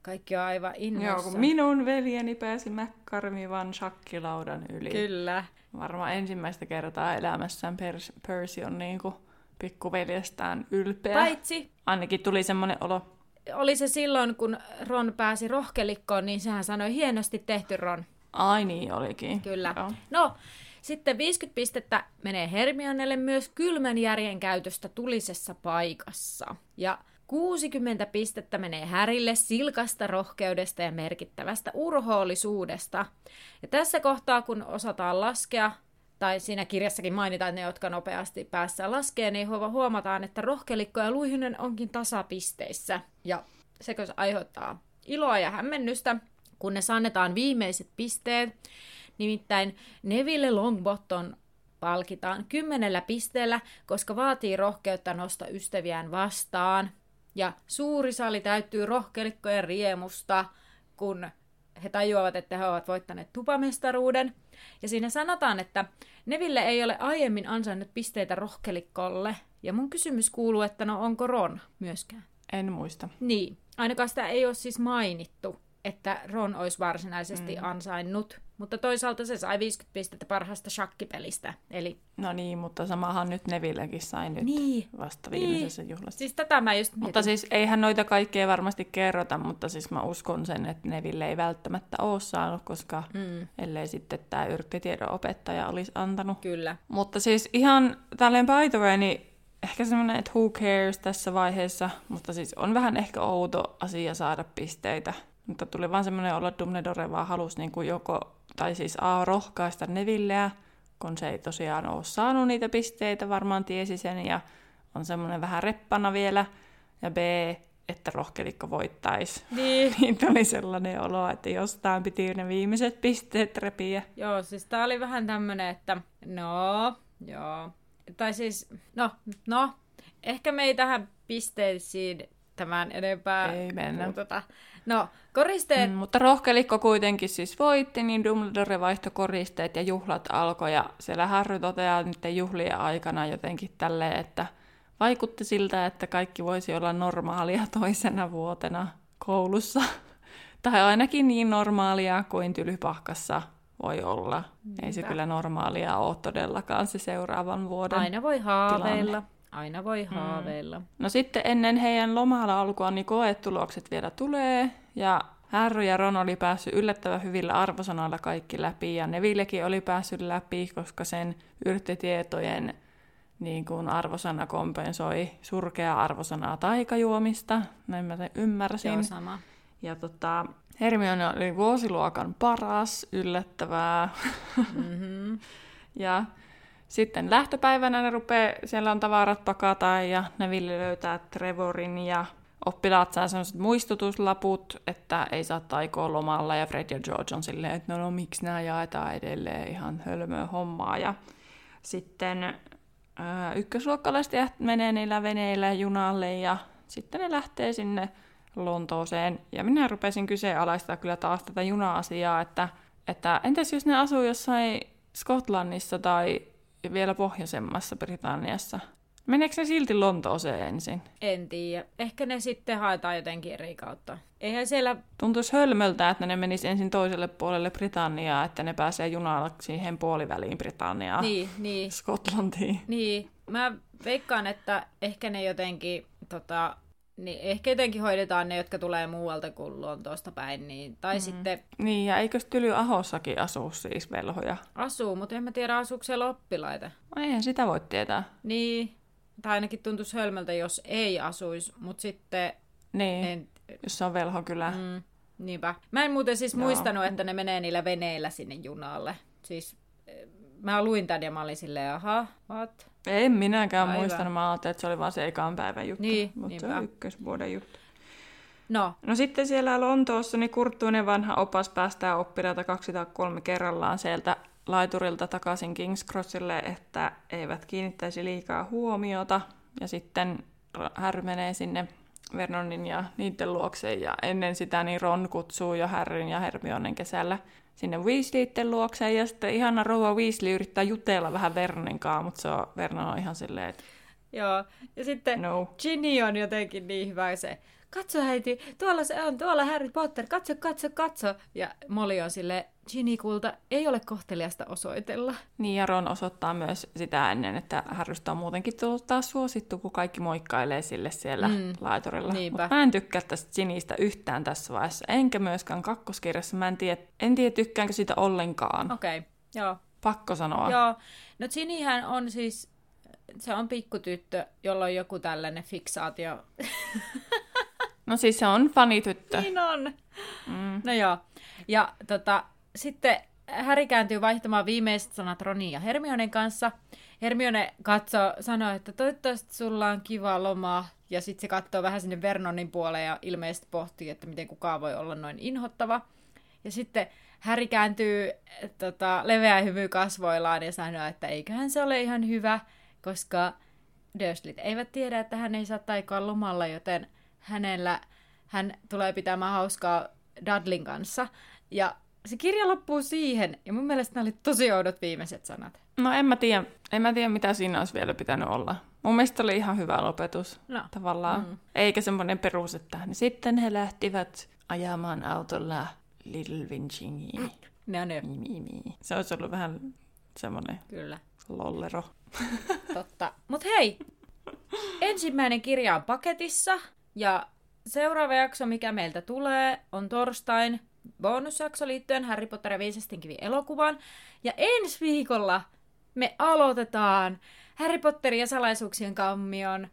kaikki on aivan innossa. Joo, kun minun veljeni pääsi McCarmivan shakkilaudan yli. Kyllä. Varmaan ensimmäistä kertaa elämässään Pers- Percy on niin kuin pikkuveljestään ylpeä. Paitsi... Ainakin tuli semmoinen olo. Oli se silloin, kun Ron pääsi rohkelikkoon, niin sehän sanoi hienosti tehty Ron. Ai niin olikin. Kyllä. Joo. No, sitten 50 pistettä menee Hermionelle myös kylmän järjen käytöstä tulisessa paikassa. Ja 60 pistettä menee Härille silkasta rohkeudesta ja merkittävästä urhoollisuudesta. Ja tässä kohtaa, kun osataan laskea, tai siinä kirjassakin mainitaan ne, jotka nopeasti päässä laskee, niin huomataan, että rohkelikko ja luihynen onkin tasapisteissä. Ja se aiheuttaa iloa ja hämmennystä, kunnes annetaan viimeiset pisteet. Nimittäin Neville Longbottom palkitaan kymmenellä pisteellä, koska vaatii rohkeutta nosta ystäviään vastaan. Ja suuri sali täyttyy rohkelikkojen riemusta, kun he tajuavat, että he ovat voittaneet tupamestaruuden. Ja siinä sanotaan, että Neville ei ole aiemmin ansainnut pisteitä rohkelikkolle. Ja mun kysymys kuuluu, että no onko Ron myöskään? En muista. Niin, ainakaan sitä ei ole siis mainittu että Ron olisi varsinaisesti mm. ansainnut. Mutta toisaalta se sai 50 pistettä parhaasta shakkipelistä. Eli... No niin, mutta samahan nyt Nevillekin sai nyt niin. vasta viimeisessä niin. juhlassa. Siis tätä mä just mietin. Mutta siis eihän noita kaikkea varmasti kerrota, mutta siis mä uskon sen, että Neville ei välttämättä ole saanut, koska mm. ellei sitten tämä yrttitiedon opettaja olisi antanut. Kyllä. Mutta siis ihan tälleen by the way, niin ehkä semmoinen, että who cares tässä vaiheessa, mutta siis on vähän ehkä outo asia saada pisteitä mutta tuli vaan semmoinen olo, että Dumbledore vaan halusi niin kuin joko, tai siis A, rohkaista Nevilleä, kun se ei tosiaan ole saanut niitä pisteitä, varmaan tiesi sen, ja on semmoinen vähän reppana vielä, ja B, että rohkelikko voittaisi. Niin. niin tuli sellainen olo, että jostain piti ne viimeiset pisteet repiä. Joo, siis tää oli vähän tämmönen, että no, joo. Tai siis, no, no, ehkä me ei tähän pisteisiin tämän enempää ei mennä. Puututa. No, koristeet... Mm, mutta rohkelikko kuitenkin siis voitti, niin Dumbledore vaihtoi koristeet ja juhlat alkoi. Ja siellä Harry toteaa nyt juhlien aikana jotenkin tälleen, että vaikutti siltä, että kaikki voisi olla normaalia toisena vuotena koulussa. tai ainakin niin normaalia kuin Tylypahkassa voi olla. Niinpä. Ei se kyllä normaalia ole todellakaan se seuraavan vuoden Aina voi haaveilla. Tilanne. Aina voi mm. haaveilla. Mm. No sitten ennen heidän lomalla alkua, niin koetulokset vielä tulee. Ja Harry ja Ron oli päässyt yllättävän hyvillä arvosanoilla kaikki läpi. Ja Nevillekin oli päässyt läpi, koska sen yrttitietojen niin kuin arvosana kompensoi surkea arvosanaa taikajuomista. Näin mä sen ymmärsin. Joo, sama. Ja tota, Hermione oli vuosiluokan paras, yllättävää. Mm-hmm. ja sitten lähtöpäivänä ne rupeaa, siellä on tavarat pakata ja Neville löytää Trevorin ja oppilaat saa sellaiset muistutuslaput, että ei saa taikoa lomalla ja Fred ja George on silleen, että no, no miksi nämä jaetaan edelleen ihan hölmöä hommaa ja sitten ää, ykkösluokkalaiset menee niillä veneillä junalle ja sitten ne lähtee sinne Lontooseen. Ja minä rupesin kyseenalaistaa kyllä taas tätä juna-asiaa, että, että entäs jos ne asuu jossain Skotlannissa tai vielä pohjoisemmassa Britanniassa? Meneekö se silti Lontooseen ensin? En tiedä. Ehkä ne sitten haetaan jotenkin eri kautta. Eihän siellä... Tuntuisi hölmöltä, että ne menis ensin toiselle puolelle Britanniaa, että ne pääsee junalla siihen puoliväliin Britanniaa. Niin, niin. Skotlantiin. Niin. Mä veikkaan, että ehkä ne jotenkin tota, niin ehkä jotenkin hoidetaan ne, jotka tulee muualta kuin Lontoosta päin. Niin, tai mm. sitten... Niin, ja eikö Tyly Ahossakin asu siis velhoja? Asuu, mutta en mä tiedä, asuuko siellä oppilaita. No, eihän sitä voi tietää. Niin, tai ainakin tuntuisi hölmöltä, jos ei asuisi, mutta sitten... Niin, en... jos se on velhokylä. Mm, niinpä. Mä en muuten siis Joo. muistanut, että ne menee niillä veneillä sinne junalle. Siis eh, mä luin tämän ja mä olin silleen, aha, what? En minäkään Aivan. muistanut, mä ajattelin, että se oli vaan se ekan päivän juttu. Niin, mutta niinpä. se on ykkösvuoden juttu. No. no sitten siellä Lontoossa niin Kurttuinen vanha opas päästää oppilaita kaksi tai kolme kerrallaan sieltä laiturilta takaisin King's Crossille, että eivät kiinnittäisi liikaa huomiota. Ja sitten Harry menee sinne Vernonin ja niiden luokseen, ja ennen sitä niin Ron kutsuu jo Harryn ja Hermionen kesällä sinne Weasleyitten luokseen, ja sitten ihana rouva Weasley yrittää jutella vähän Vernonin kanssa, mutta se on, Vernon on ihan silleen, että... Joo, ja sitten no. Ginny on jotenkin niin hyvä se, katso heiti, tuolla se on, tuolla Harry Potter, katso, katso, katso. Ja Molly on sille Ginny kulta, ei ole kohteliasta osoitella. Niin, ja Ron osoittaa myös sitä ennen, että Harrystä on muutenkin tullut taas suosittu, kun kaikki moikkailee sille siellä mm, laiturilla. Mutta mä en tykkää tästä Ginnystä yhtään tässä vaiheessa, enkä myöskään kakkoskirjassa. Mä en tiedä, en tiedä tykkäänkö siitä ollenkaan. Okei, okay, joo. Pakko sanoa. Joo, no Ginnyhän on siis, se on pikkutyttö, jolla on joku tällainen fiksaatio. No siis se on fanityttö. Niin on. Mm. No joo. Ja tota, sitten Häri kääntyy vaihtamaan viimeiset sanat Ronin ja Hermionen kanssa. Hermione katsoo, sanoo, että toivottavasti sulla on kiva loma. Ja sitten se katsoo vähän sinne Vernonin puoleen ja ilmeisesti pohtii, että miten kukaan voi olla noin inhottava. Ja sitten Häri kääntyy tota, leveä hymy kasvoillaan ja sanoo, että eiköhän se ole ihan hyvä, koska Dursleyt eivät tiedä, että hän ei saa taikoa lomalla, joten hänellä hän tulee pitämään hauskaa Dudlin kanssa. Ja se kirja loppuu siihen, ja mun mielestä nämä oli tosi oudot viimeiset sanat. No en mä tiedä, en mä tiedä mitä siinä olisi vielä pitänyt olla. Mun mielestä oli ihan hyvä lopetus no. tavallaan. Mm. Eikä semmoinen perus, että niin sitten he lähtivät ajamaan autolla Little Vinchingiin. No, no. Se olisi ollut vähän semmoinen Kyllä. lollero. Totta. Mut hei, ensimmäinen kirja on paketissa ja seuraava jakso, mikä meiltä tulee, on torstain bonusjakso liittyen Harry Potter ja Viisestin kivi elokuvaan. Ja ensi viikolla me aloitetaan Harry Potter ja salaisuuksien kammion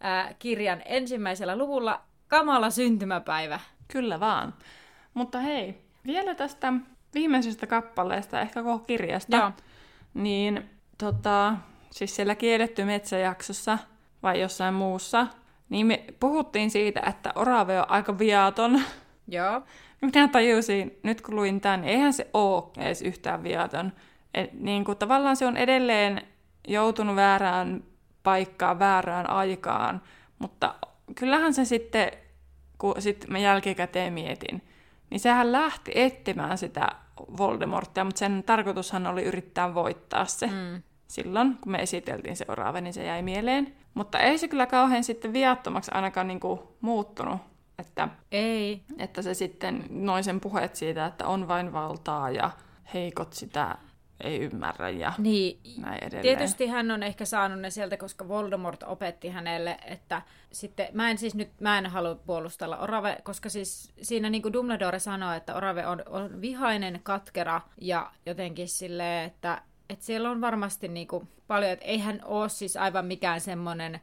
ää, kirjan ensimmäisellä luvulla Kamala syntymäpäivä. Kyllä vaan. Mutta hei, vielä tästä viimeisestä kappaleesta, ehkä koko kirjasta. Joo. Niin tota, siis siellä kielletty metsäjaksossa vai jossain muussa, niin me puhuttiin siitä, että orave on aika viaton. Joo. Minä tajusin, nyt kun luin tämän, niin eihän se ole edes yhtään viaton. Et, niin kuin, tavallaan se on edelleen joutunut väärään paikkaan, väärään aikaan, mutta kyllähän se sitten, kun sit mä jälkikäteen mietin, niin sehän lähti etsimään sitä Voldemortia, mutta sen tarkoitushan oli yrittää voittaa se. Mm. Silloin, kun me esiteltiin seuraava, niin se jäi mieleen. Mutta ei se kyllä kauhean sitten viattomaksi ainakaan niin kuin muuttunut. Että, ei. Että se sitten, noin sen puheet siitä, että on vain valtaa ja heikot sitä ei ymmärrä ja niin, näin edelleen. Tietysti hän on ehkä saanut ne sieltä, koska Voldemort opetti hänelle, että sitten, mä en siis nyt, mä en halua puolustella Orave, koska siis siinä niin kuin Dumbledore sanoo, että Orave on, on vihainen, katkera ja jotenkin silleen, että että siellä on varmasti niinku paljon, että eihän ole siis aivan mikään semmoinen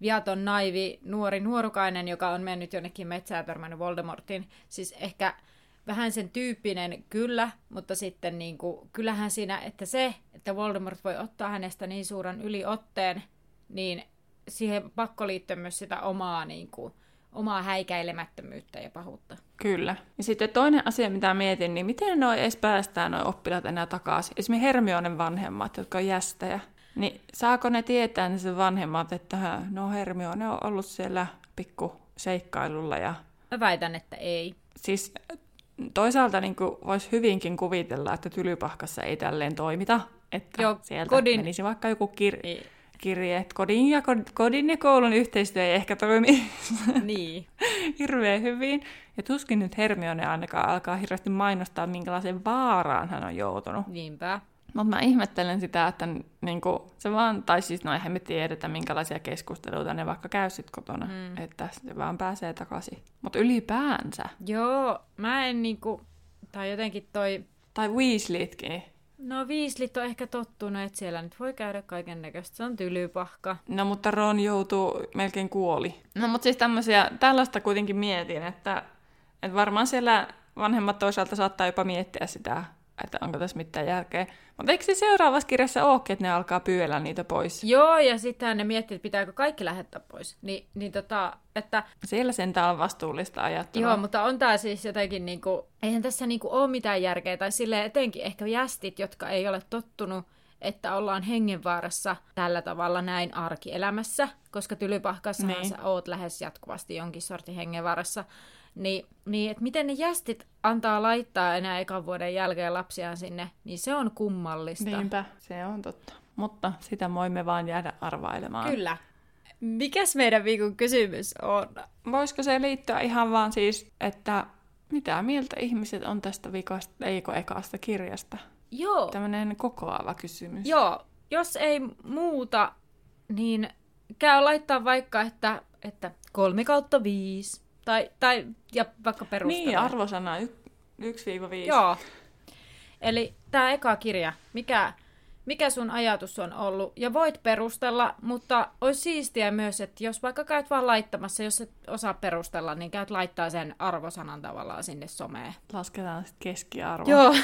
viaton naivi nuori nuorukainen, joka on mennyt jonnekin metsään törmännyt Voldemortin. Siis ehkä vähän sen tyyppinen kyllä, mutta sitten niin kuin, kyllähän siinä, että se, että Voldemort voi ottaa hänestä niin suuren yliotteen, niin siihen pakko liittyä myös sitä omaa, niin kuin, omaa häikäilemättömyyttä ja pahuutta. Kyllä. Ja sitten toinen asia, mitä mietin, niin miten noi edes päästään noi oppilaat enää takaisin? Esimerkiksi Hermionen vanhemmat, jotka on jästejä. Niin saako ne tietää ne sen vanhemmat, että no Hermione on ollut siellä pikku seikkailulla ja... Mä väitän, että ei. Siis toisaalta niin voisi hyvinkin kuvitella, että tylypahkassa ei tälleen toimita, että Joo, sieltä kodin... menisi vaikka joku kir- kirje. Kodin ja, kodin ja koulun yhteistyö ei ehkä toimi niin. hirveän hyvin. Ja tuskin nyt Hermione ainakaan alkaa hirveästi mainostaa, minkälaisen vaaraan hän on joutunut. Niinpä. Mutta mä ihmettelen sitä, että niinku, se vaan, tai siis no eihän me tiedetä, minkälaisia keskusteluita ne vaikka käy sit kotona, mm. että se vaan pääsee takaisin. Mutta ylipäänsä. Joo, mä en niinku, tai jotenkin toi... Tai Weasleytkin. No Weasleyt on ehkä tottunut, että siellä nyt voi käydä kaiken näköistä. Se on tylypahka. No mutta Ron joutuu, melkein kuoli. No mutta siis tämmöisiä, tällaista kuitenkin mietin, että, että varmaan siellä vanhemmat toisaalta saattaa jopa miettiä sitä että onko tässä mitään järkeä. Mutta eikö se seuraavassa kirjassa olekin, että ne alkaa pyöllä niitä pois? Joo, ja sitten ne miettii, että pitääkö kaikki lähettää pois. Ni, niin tota, että... Siellä sentään on vastuullista ajattelua. Joo, mutta on tämä siis jotenkin niinku, eihän tässä niinku ole mitään järkeä, tai silleen etenkin ehkä jästit, jotka ei ole tottunut että ollaan hengenvaarassa tällä tavalla näin arkielämässä, koska tylypahkassa niin. sä oot lähes jatkuvasti jonkin sortin hengenvaarassa. Niin, niin että miten ne jästit antaa laittaa enää ekan vuoden jälkeen lapsiaan sinne, niin se on kummallista. Niinpä, se on totta. Mutta sitä voimme vaan jäädä arvailemaan. Kyllä. Mikäs meidän viikon kysymys on? Voisiko se liittyä ihan vaan siis, että mitä mieltä ihmiset on tästä vikasta, eikö ekasta kirjasta? Joo. Tämmöinen kokoava kysymys. Joo. Jos ei muuta, niin käy laittaa vaikka, että, että kolme kautta viisi tai, tai ja vaikka perustella. Niin, arvosana 1-5. Joo. Eli tämä eka kirja, mikä, mikä sun ajatus on ollut? Ja voit perustella, mutta olisi siistiä myös, että jos vaikka käyt vaan laittamassa, jos et osaa perustella, niin käyt laittaa sen arvosanan tavallaan sinne someen. Lasketaan sitten keskiarvo. Joo.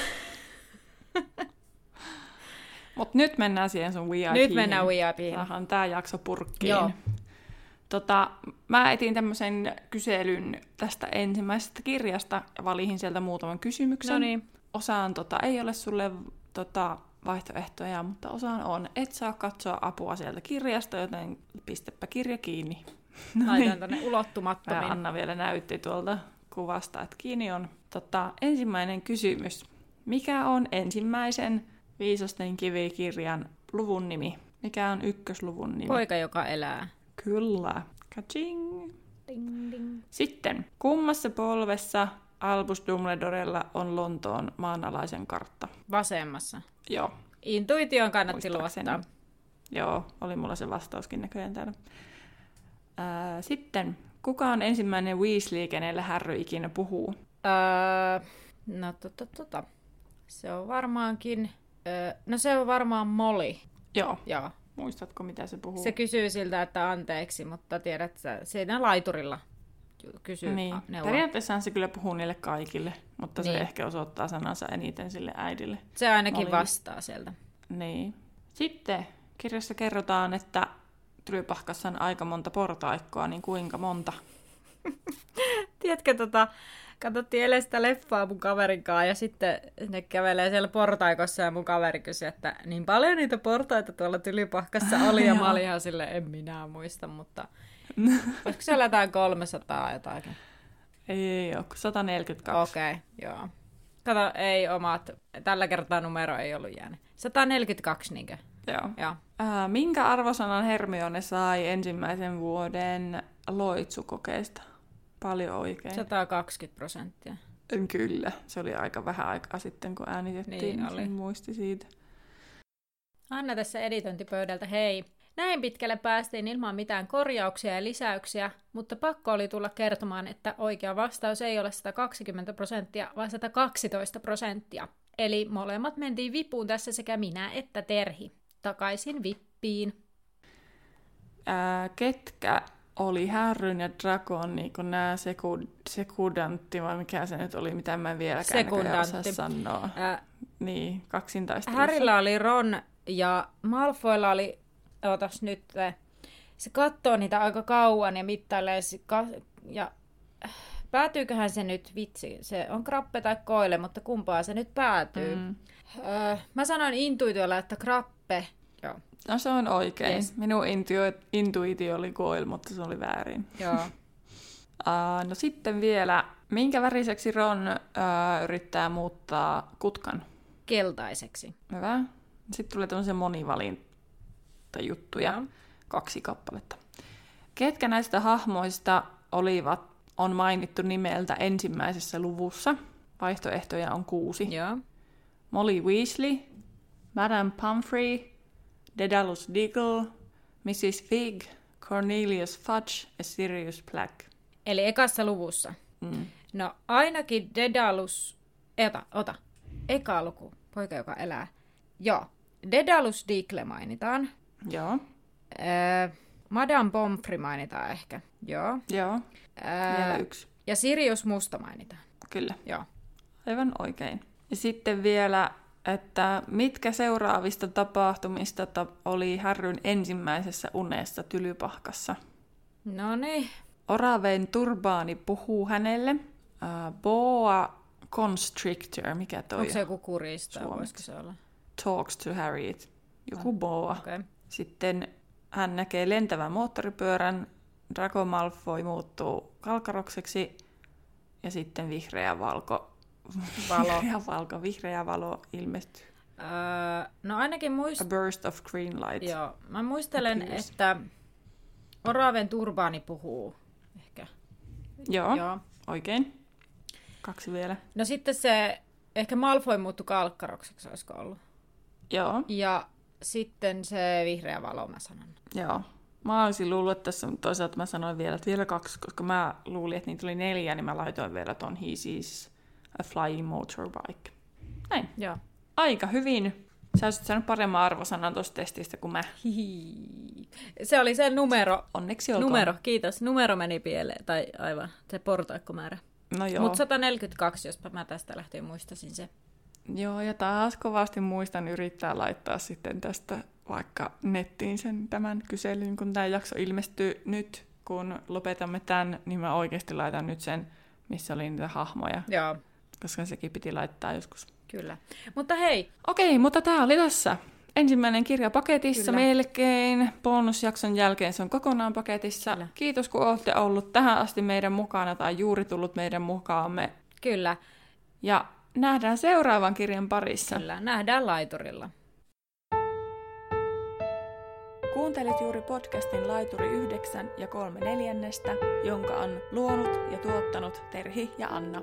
Mutta nyt mennään siihen sun VIP. Nyt mennään VIP. Saadaan tämä jakso purkkiin. Joo. Tota, mä etin tämmöisen kyselyn tästä ensimmäisestä kirjasta ja valihin sieltä muutaman kysymyksen. No niin. Osaan tota, ei ole sulle tota, vaihtoehtoja, mutta osaan on. Et saa katsoa apua sieltä kirjasta, joten pistäpä kirja kiinni. Laitan tänne ulottumattomiin. Anna vielä näytti tuolta kuvasta, että kiinni on. Tota, ensimmäinen kysymys. Mikä on ensimmäisen Viisasten kivikirjan luvun nimi? Mikä on ykkösluvun nimi? Poika, joka elää. Kyllä. Kaching. Ding, ding. Sitten, kummassa polvessa Albus Dumbledorella on Lontoon maanalaisen kartta? Vasemmassa. Joo. Intuition kannatti luottaa. Joo, oli mulla se vastauskin näköjään täällä. Ää, sitten, kuka on ensimmäinen Weasley, kenelle Harry ikinä puhuu? Öö, no tota, tota. Se on varmaankin... Öö, no se on varmaan Molly. Joo. Joo. Muistatko, mitä se puhuu? Se kysyy siltä, että anteeksi, mutta tiedät, että siinä laiturilla kysyy niin. neuvoa. Periaatteessahan se kyllä puhuu niille kaikille, mutta niin. se ehkä osoittaa sanansa eniten sille äidille. Se ainakin Molille. vastaa sieltä. Niin. Sitten kirjassa kerrotaan, että Trypahkassa on aika monta portaikkoa, niin kuinka monta? Tiedätkö, tota, katsottiin eilen sitä leffaa mun kaverin kanssa ja sitten ne kävelee siellä portaikossa ja mun kaveri kysyi, että niin paljon niitä portaita tuolla tylipahkassa oli ja mä olin ihan silleen, en minä muista, mutta olisiko siellä jotain 300 jotakin? Ei, ei ole, 142. Okei, okay, joo. Kato, ei omat, tällä kertaa numero ei ollut jäänyt. 142 niinkö? Joo. joo. Äh, minkä arvosanan Hermione sai ensimmäisen vuoden loitsukokeesta? Paljon oikein. 120 prosenttia. Kyllä, se oli aika vähän aikaa sitten, kun äänitettiin, niin oli. muisti siitä. Anna tässä editointipöydältä, hei. Näin pitkälle päästiin ilman mitään korjauksia ja lisäyksiä, mutta pakko oli tulla kertomaan, että oikea vastaus ei ole 120 prosenttia, vaan 112 prosenttia. Eli molemmat mentiin vipuun tässä sekä minä että Terhi. Takaisin vippiin. Ää, ketkä oli Härryn ja Dragon niin kuin nämä seku, sekudantti, vai mikä se nyt oli, mitä mä en vieläkään osaa Sekundantti. sanoa. Ää, Niin, kaksintaistelussa. Härillä oli Ron ja Malfoilla oli, ootas nyt, se katsoo niitä aika kauan ja mittailee se ka- ja äh, päätyyköhän se nyt, vitsi, se on krappe tai koile, mutta kumpaa se nyt päätyy. Mm. Mm. Öö, mä sanoin intuitiolla, että krappe, joo, No se on oikein. Yes. Minun intuitio, intuitio oli koil, mutta se oli väärin. joo. Uh, no sitten vielä, minkä väriseksi Ron uh, yrittää muuttaa kutkan? keltaiseksi. Hyvä. Sitten tulee tämmöisiä monivalintajuttuja, Joo. kaksi kappaletta. Ketkä näistä hahmoista olivat, on mainittu nimeltä ensimmäisessä luvussa? Vaihtoehtoja on kuusi. Joo. Molly Weasley, Madame Pomfrey, Dedalus Diggle, Mrs. Fig, Cornelius Fudge ja Sirius Black. Eli ekassa luvussa. Mm. No ainakin Dedalus, ota, ota, eka luku, poika joka elää. Joo, Dedalus Diggle mainitaan. Joo, Öö, Madame Pomfrey mainitaan ehkä. Joo. joo. Öö, yksi. ja Sirius Musta mainitaan. Kyllä, Joo. aivan oikein. Ja sitten vielä, että mitkä seuraavista tapahtumista ta- oli Härryn ensimmäisessä unessa Tylypahkassa? No niin. Oraven turbaani puhuu hänelle. Uh, boa constrictor, mikä toi Onko se joku kurista? Voisiko se olla? Talks to Harriet. Joku boa. Okei. Okay. Sitten hän näkee lentävän moottoripyörän, Draco Malfoy muuttuu kalkarokseksi ja sitten vihreä valko, Valo. vihreä valko, vihreä valo ilmestyy. Öö, no ainakin A muist... burst of green light. Joo. Mä muistelen, Appears. että Oraven turbaani puhuu. Ehkä. Joo, Joo. oikein. Kaksi vielä. No sitten se, ehkä Malfoy muuttui kalkkarokseksi, olisiko ollut. Joo, Ja sitten se vihreä valo, mä sanon. joo. Mä olisin luullut, että tässä, toisaalta mä sanoin vielä, että vielä kaksi, koska mä luulin, että niitä oli neljä, niin mä laitoin vielä ton sees a flying motorbike. Näin. Joo. Aika hyvin. Sä olisit saanut paremman arvosanan tuosta testistä kuin mä. Hihi. Se oli se numero. Onneksi olkoon. Numero, kiitos. Numero meni pieleen, tai aivan, se portaikkomäärä. No joo. Mutta 142, jospa mä tästä lähtien muistasin se. Joo, ja taas kovasti muistan yrittää laittaa sitten tästä vaikka nettiin sen tämän kyselyn, kun tämä jakso ilmestyy nyt, kun lopetamme tämän, niin mä oikeasti laitan nyt sen, missä oli niitä hahmoja, Joo, koska sekin piti laittaa joskus. kyllä. Mutta hei, Okei, mutta tämä oli tässä. Ensimmäinen kirja paketissa Kyllä. melkein. Bonusjakson jälkeen se on kokonaan paketissa. Kyllä. Kiitos kun olette ollut tähän asti meidän mukana tai juuri tullut meidän mukaamme. kyllä, Ja nähdään seuraavan kirjan parissa. kyllä. Nähdään laiturilla. Kuuntelit juuri podcastin Laituri 9 ja 3 neljännestä, jonka on luonut ja tuottanut Terhi ja Anna.